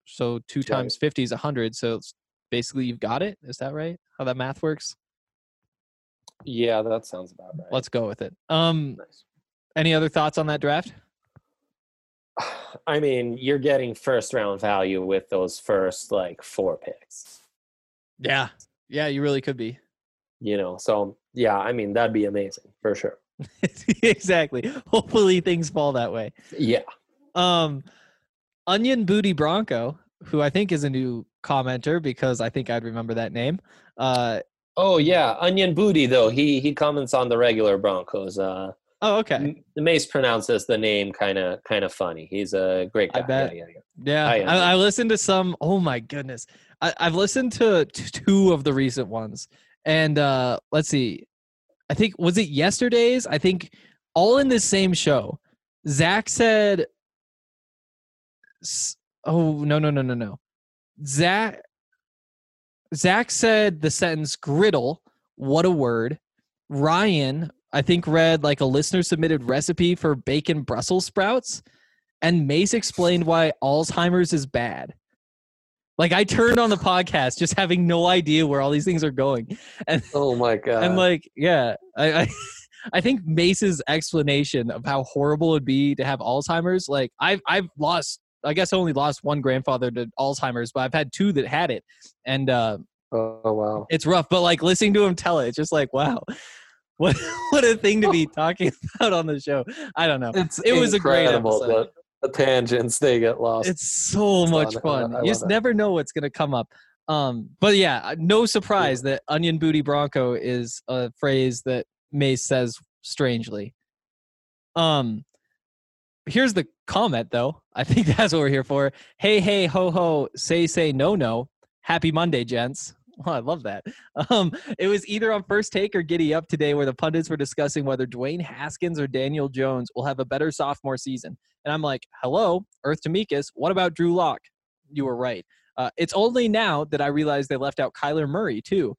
So two times 50 is 100. So it's basically you've got it. Is that right? How that math works? yeah, that sounds about right. Let's go with it. Um, Nice. any other thoughts on that draft? I mean, you're getting first round value with those first like four picks. Yeah. Yeah, you really could be. You know, so yeah, I mean that'd be amazing for sure. exactly. Hopefully things fall that way. Yeah. Um, Onion Booty Bronco, who I think is a new commenter because I think I'd remember that name. Uh, Oh yeah, Onion Booty though. He he comments on the regular Broncos. Uh, oh, okay. M- Mace pronounces the name kind of kind of funny. He's a great guy. I bet. Yeah, yeah, yeah. Yeah, I. I, listened to some. Oh my goodness, I, I've listened to two of the recent ones, and uh, let's see. I think was it yesterday's. I think all in the same show. Zach said, "Oh no no no no no." Zach Zach said the sentence "griddle." What a word! Ryan, I think, read like a listener submitted recipe for bacon Brussels sprouts and Mace explained why Alzheimer's is bad. Like I turned on the podcast just having no idea where all these things are going. And Oh my god. and like, yeah, I I, I think Mace's explanation of how horrible it'd be to have Alzheimer's, like I've I've lost I guess I only lost one grandfather to Alzheimer's, but I've had two that had it. And uh oh wow. it's rough. But like listening to him tell it, it's just like, wow. What what a thing to be talking about on the show. I don't know. It's It was a great episode. The, tangents they get lost. It's so It's much fun. You just it. never know what's gonna come up. Um, but yeah, uh, no surprise that "onion booty bronco" is a phrase that Mace says strangely. Um, here's the comment though. I think that's what we're here for. Hey, hey, ho, ho, say, say, no, no. Happy Monday, gents. Oh, I love that. Um, it was either on First Take or Giddy Up today where the pundits were discussing whether Dwayne Haskins or Daniel Jones will have a better sophomore season. And I'm like, hello, Earth to Mikas. What about Drew Lock? You were right. Uh, it's only now that I realized they left out Kyler Murray too.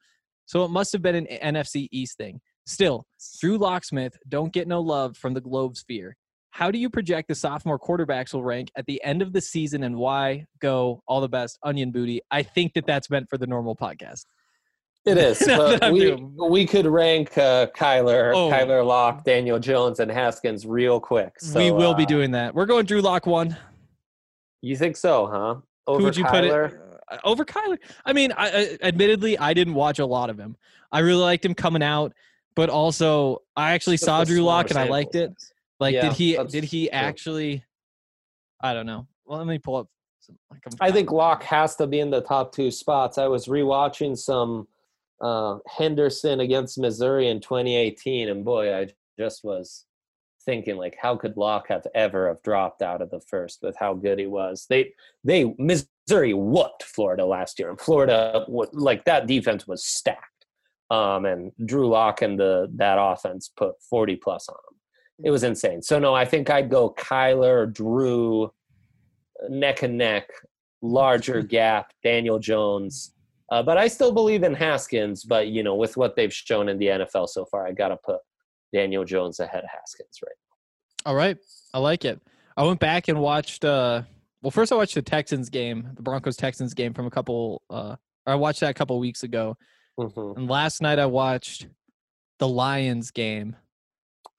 So it must have been an NFC East thing. Still, Drew Locksmith don't get no love from the Globe sphere. How do you project the sophomore quarterbacks will rank at the end of the season and why? Go all the best, Onion Booty. I think that that's meant for the normal podcast. It is. But we doing- we could rank uh, Kyler, Oh. Kyler Lock, Daniel Jones, and Haskins real quick. So, we will be uh, doing that. We're going Drew Lock one. You think so, huh? Over Who would you Kyler? put it uh, over Kyler? I mean, I, I, admittedly, I didn't watch a lot of him. I really liked him coming out, but also I actually saw Drew Lock and I liked it. size. Like, Yeah, did he did he true. actually? I don't know. Well, let me pull up. Some, like I'm- think Lock has to be in the top two spots. I was rewatching some uh, Henderson against Missouri in 2018, and boy, I just was thinking like, how could Lock have ever have dropped out of the first with how good he was? They they Missouri whooped Florida last year, and Florida like that defense was stacked. Um, and Drew Lock and the that offense put 40 plus on him. It was insane. So no, I think I'd go Kyler, Drew, neck and neck, larger gap, Daniel Jones. Uh, but I still believe in Haskins. But you know, with what they've shown in the NFL so far, I got to put Daniel Jones ahead of Haskins, right? All right, I like it. I went back and watched. uh Well, first I watched the Texans game, the Broncos Texans game from a couple. uh I watched that a couple weeks ago, hmm and last night I watched the Lions game,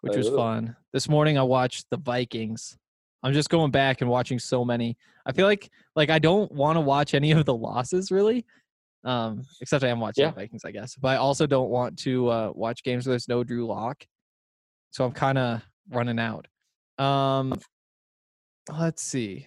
which was Oh. fun. This morning I watched the Vikings. I'm just going back and watching so many. I feel like like I don't want to watch any of the losses really. Um, except I am watching Yeah. the Vikings, I guess. But I also don't want to uh, watch games where there's no Drew Lock. So I'm kind of running out. Um, let's see.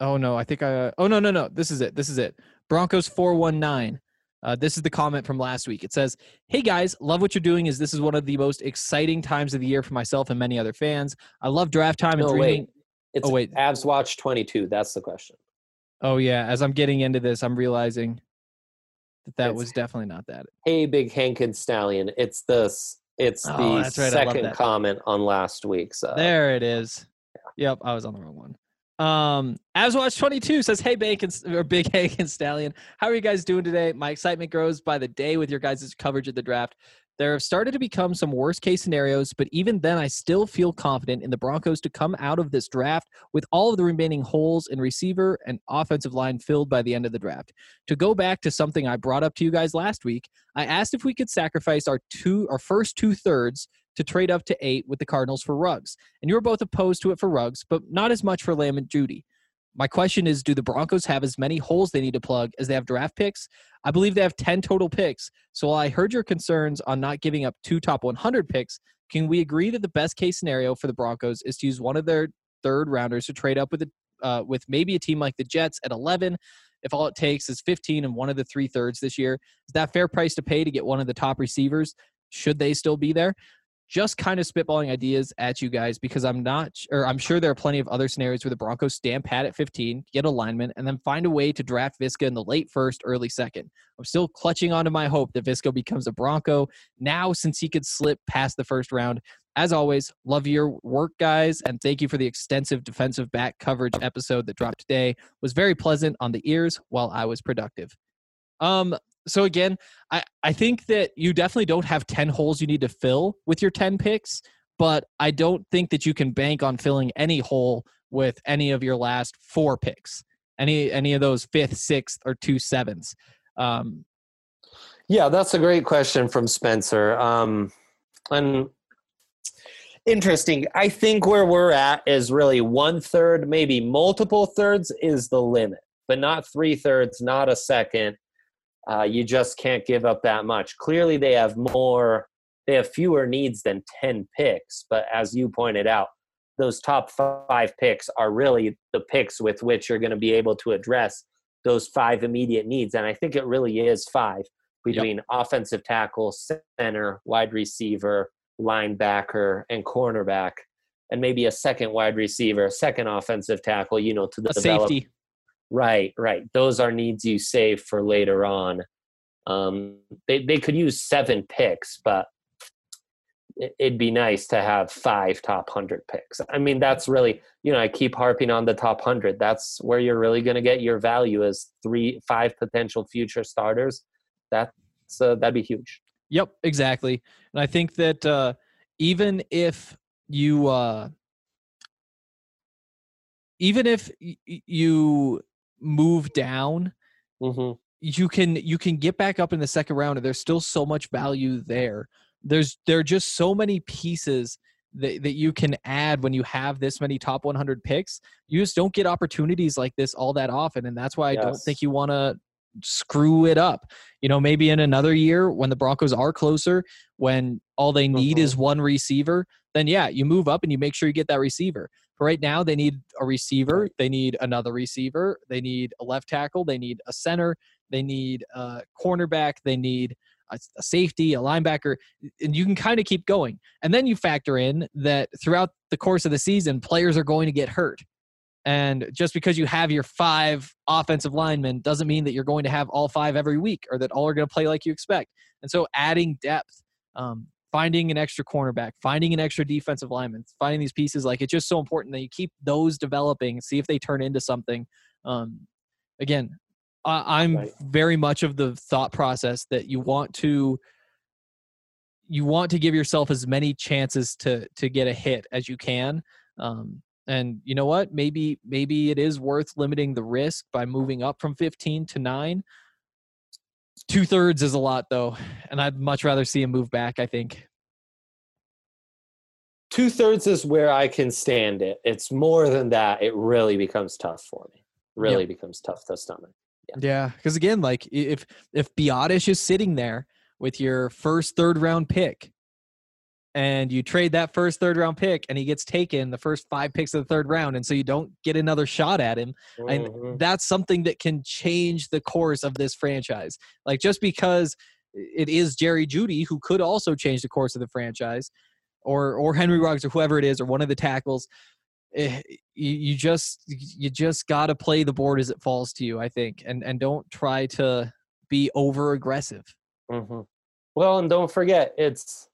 Oh no, I think I. Oh no, no, no. This is it. This is it. Broncos four one nine. Uh, this is the comment from last week. It says, "Hey guys, love what you're doing. Is this is one of the most exciting times of the year for myself and many other fans. I love draft time and No, dreaming. wait. It's Oh, wait. Avs Watch 22. That's the question. Oh yeah, as I'm getting into this, I'm realizing that that It's- was definitely not that. Hey, Big Hank and Stallion. It's this. It's Oh, the right, second comment on last week's. Uh, There it is. Yep, I was on the wrong one. Um, as twenty two says, "Hey, Bacon or Big and Stallion, how are you guys doing today? My excitement grows by the day with your guys' coverage of the draft. There have started to become some worst case scenarios, but even then, I still feel confident in the Broncos to come out of this draft with all of the remaining holes in receiver and offensive line filled by the end of the draft. To go back to something I brought up to you guys last week, I asked if we could sacrifice our two, our first two thirds." To trade up to eight with the Cardinals for Ruggs and you were both opposed to it for Ruggs, but not as much for Lamb and Jeudy. My question is Do the Broncos have as many holes they need to plug as they have draft picks? I believe they have 10 total picks. So while I heard your concerns on not giving up two top 100 picks, can we agree that the best case scenario for the Broncos is to use one of their third rounders to trade up with, a, uh, with maybe a team like the Jets at 11? If all it takes is 15 and one of the three thirds this year, is that fair price to pay to get one of the top receivers? Should they still be there? Just kind of spitballing ideas at you guys because I'm not, or I'm sure there are plenty of other scenarios where the Broncos stand pat at 15, get alignment, and then find a way to draft Visca in the late first, early second. I'm still clutching onto my hope that Visco becomes a Bronco now since he could slip past the first round. As always, love your work, guys, and thank you for the extensive defensive back coverage episode that dropped today. It was very pleasant on the ears while I was productive. Um, so again, I, I think that you definitely don't have 10 holes you need to fill with your 10 picks, but I don't think that you can bank on filling any hole with any of your last four picks. Any any of those fifth, sixth, or two sevens. Um, Yeah, that's a great question from Spencer. Um, and interesting. I think where we're at is really one third, maybe multiple thirds is the limit, but not three thirds, not a second. Uh, you just can't give up that much. Clearly, they have more, they have fewer needs than 10 picks. But as you pointed out, those top five picks are really the picks with which you're going to be able to address those five immediate needs. And I think it really is five between offensive tackle, center, wide receiver, linebacker, and cornerback, and maybe a second wide receiver, a second offensive tackle, you know, to develop. safety. Right, right. Those are needs you save for later on. Um, they they could use seven picks, but it- it'd be nice to have five top hundred picks. I mean, that's really you know I keep harping on the top hundred. That's where you're really going to get your value as three, five potential future starters. That's uh, that'd be huge. Yep, exactly. And I think that uh, even if you, uh, even if y- you move down, hmm you can you can get back up in the second round, and there's still so much value there. There's there are just so many pieces that, that you can add when you have this many top 100 picks. You just don't get opportunities like this all that often, and that's why I don't think you want to screw it up. You know, maybe in another year when the Broncos are closer, when all they need Mhm. is one receiver, then yeah, you move up and you make sure you get that receiver. But right now, they need a receiver, they need another receiver, they need a left tackle, they need a center, they need a cornerback, they need a, a safety, a linebacker, and you can kind of keep going. And then you factor in that throughout the course of the season, players are going to get hurt. And just because you have your five offensive linemen doesn't mean that you're going to have all five every week or that all are going to play like you expect. And so adding depth, um, finding an extra cornerback, finding an extra defensive lineman, finding these pieces, like it's just so important that you keep those developing, see if they turn into something. Um, again, I, I'm Right. very much of the thought process that you want to you want to give yourself as many chances to to get a hit as you can um, and you know what maybe maybe it is worth limiting the risk by moving up from 15 to 9 two thirds is a lot though and i'd much rather see him move back i think Two thirds is where I can stand it. It's more than that. It really becomes tough for me. Really becomes tough to stomach. yeah because again like if if Biadasz is sitting there with your first third round pick and you trade that first third round pick and he gets taken the first five picks of the third round and so you don't get another shot at him and Mhm. that's something that can change the course of this franchise. Like just because it is Jerry Jeudy who could also change the course of the franchise, or or Henry Ruggs or whoever it is, or one of the tackles. eh, You, you just you just got to play the board as it falls to you, I think, and and don't try to be over aggressive. Mhm. Well, and don't forget, it's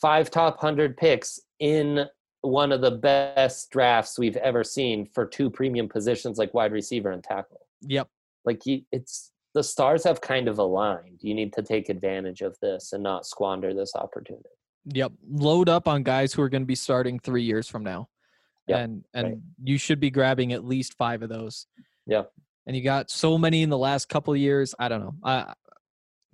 five top hundred picks in one of the best drafts we've ever seen for two premium positions like wide receiver and tackle. Yep. Like you, it's the stars have kind of aligned. You need to take advantage of this and not squander this opportunity. Yep. Load up on guys who are going to be starting three years from now. Yep, And and right. you should be grabbing at least five of those. Yeah. And you got so many in the last couple of years. I don't know. I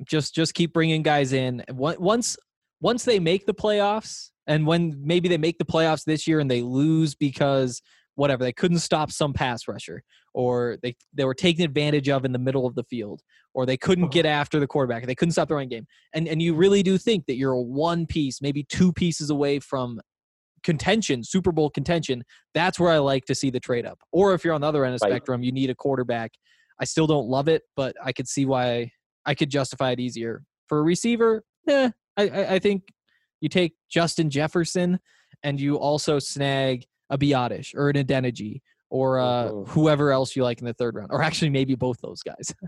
just just keep bringing guys in. Once once they make the playoffs, and when maybe they make the playoffs this year and they lose because whatever they couldn't stop some pass rusher, or they they were taken advantage of in the middle of the field, or they couldn't get after the quarterback, they couldn't stop the running game, and and you really do think that you're one piece, maybe two pieces away from contention, Super Bowl contention, that's where I like to see the trade up. Or if you're on the other end of the Right. spectrum, you need a quarterback. I still don't love it, but I could see why I could justify it easier. For a receiver, eh, I, I, I think you take Justin Jefferson and you also snag a Biadasz or an Adeniji or uh, Mhm. whoever else you like in the third round, or actually maybe both those guys.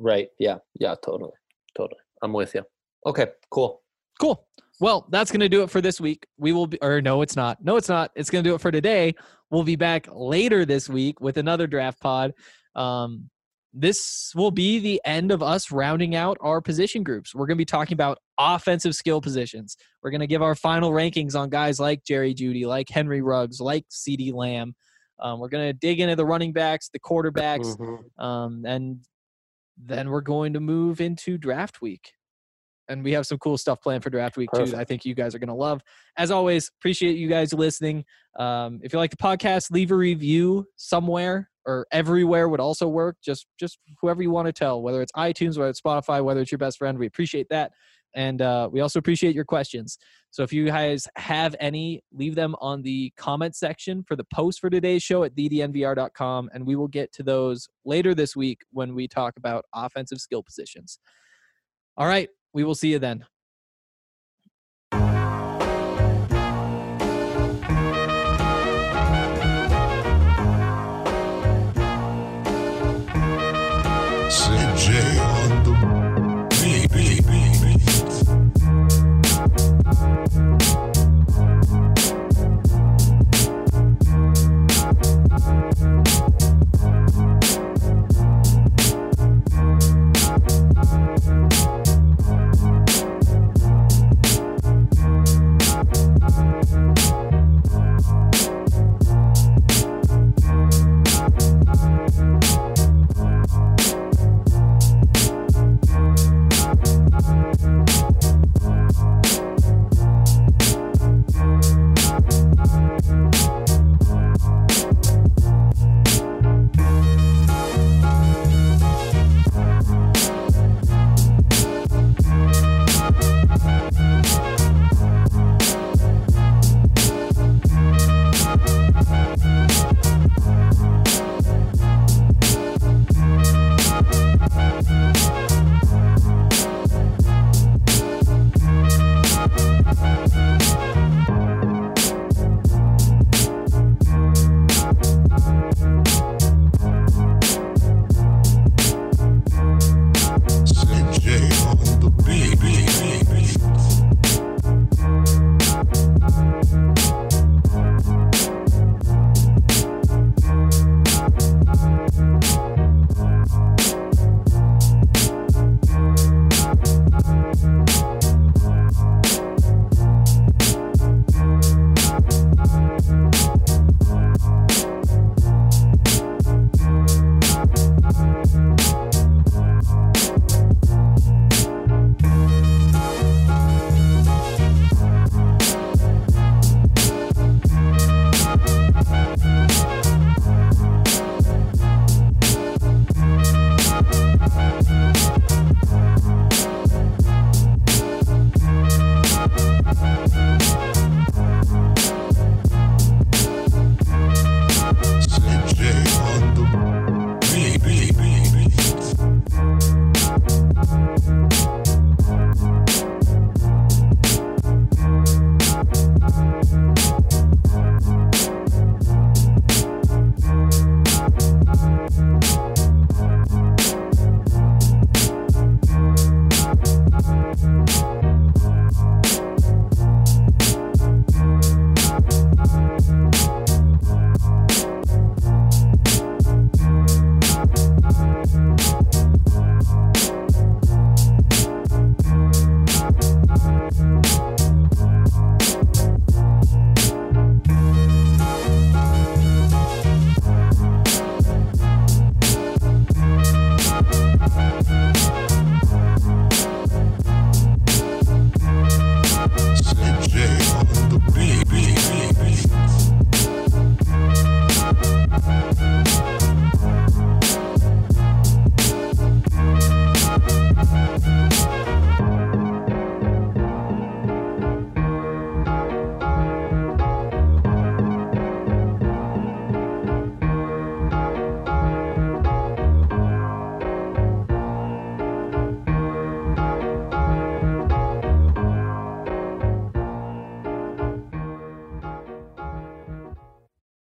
Right. Yeah. Yeah. Totally. Totally. I'm with you. Okay. Cool. Cool. Well, that's going to do it for this week. We will be, or no, it's not. No, it's not. It's going to do it for today. We'll be back later this week with another draft pod. Um, this will be the end of us rounding out our position groups. We're going to be talking about offensive skill positions. We're going to give our final rankings on guys like Jerry Jeudy, like Henry Ruggs, like CD Lamb. Um, we're going to dig into the running backs, the quarterbacks, Mhm. um, and then we're going to move into draft week. And we have some cool stuff planned for draft week too. That I think you guys are going to love. As always, appreciate you guys listening. Um, if you like the podcast, leave a review somewhere or everywhere would also work. Just just whoever you want to tell, whether it's iTunes, whether it's Spotify, whether it's your best friend, we appreciate that. And uh, we also appreciate your questions. So if you guys have any, leave them on the comment section for the post for today's show at dnvr.com, and we will get to those later this week when we talk about offensive skill positions. All right, we will see you then.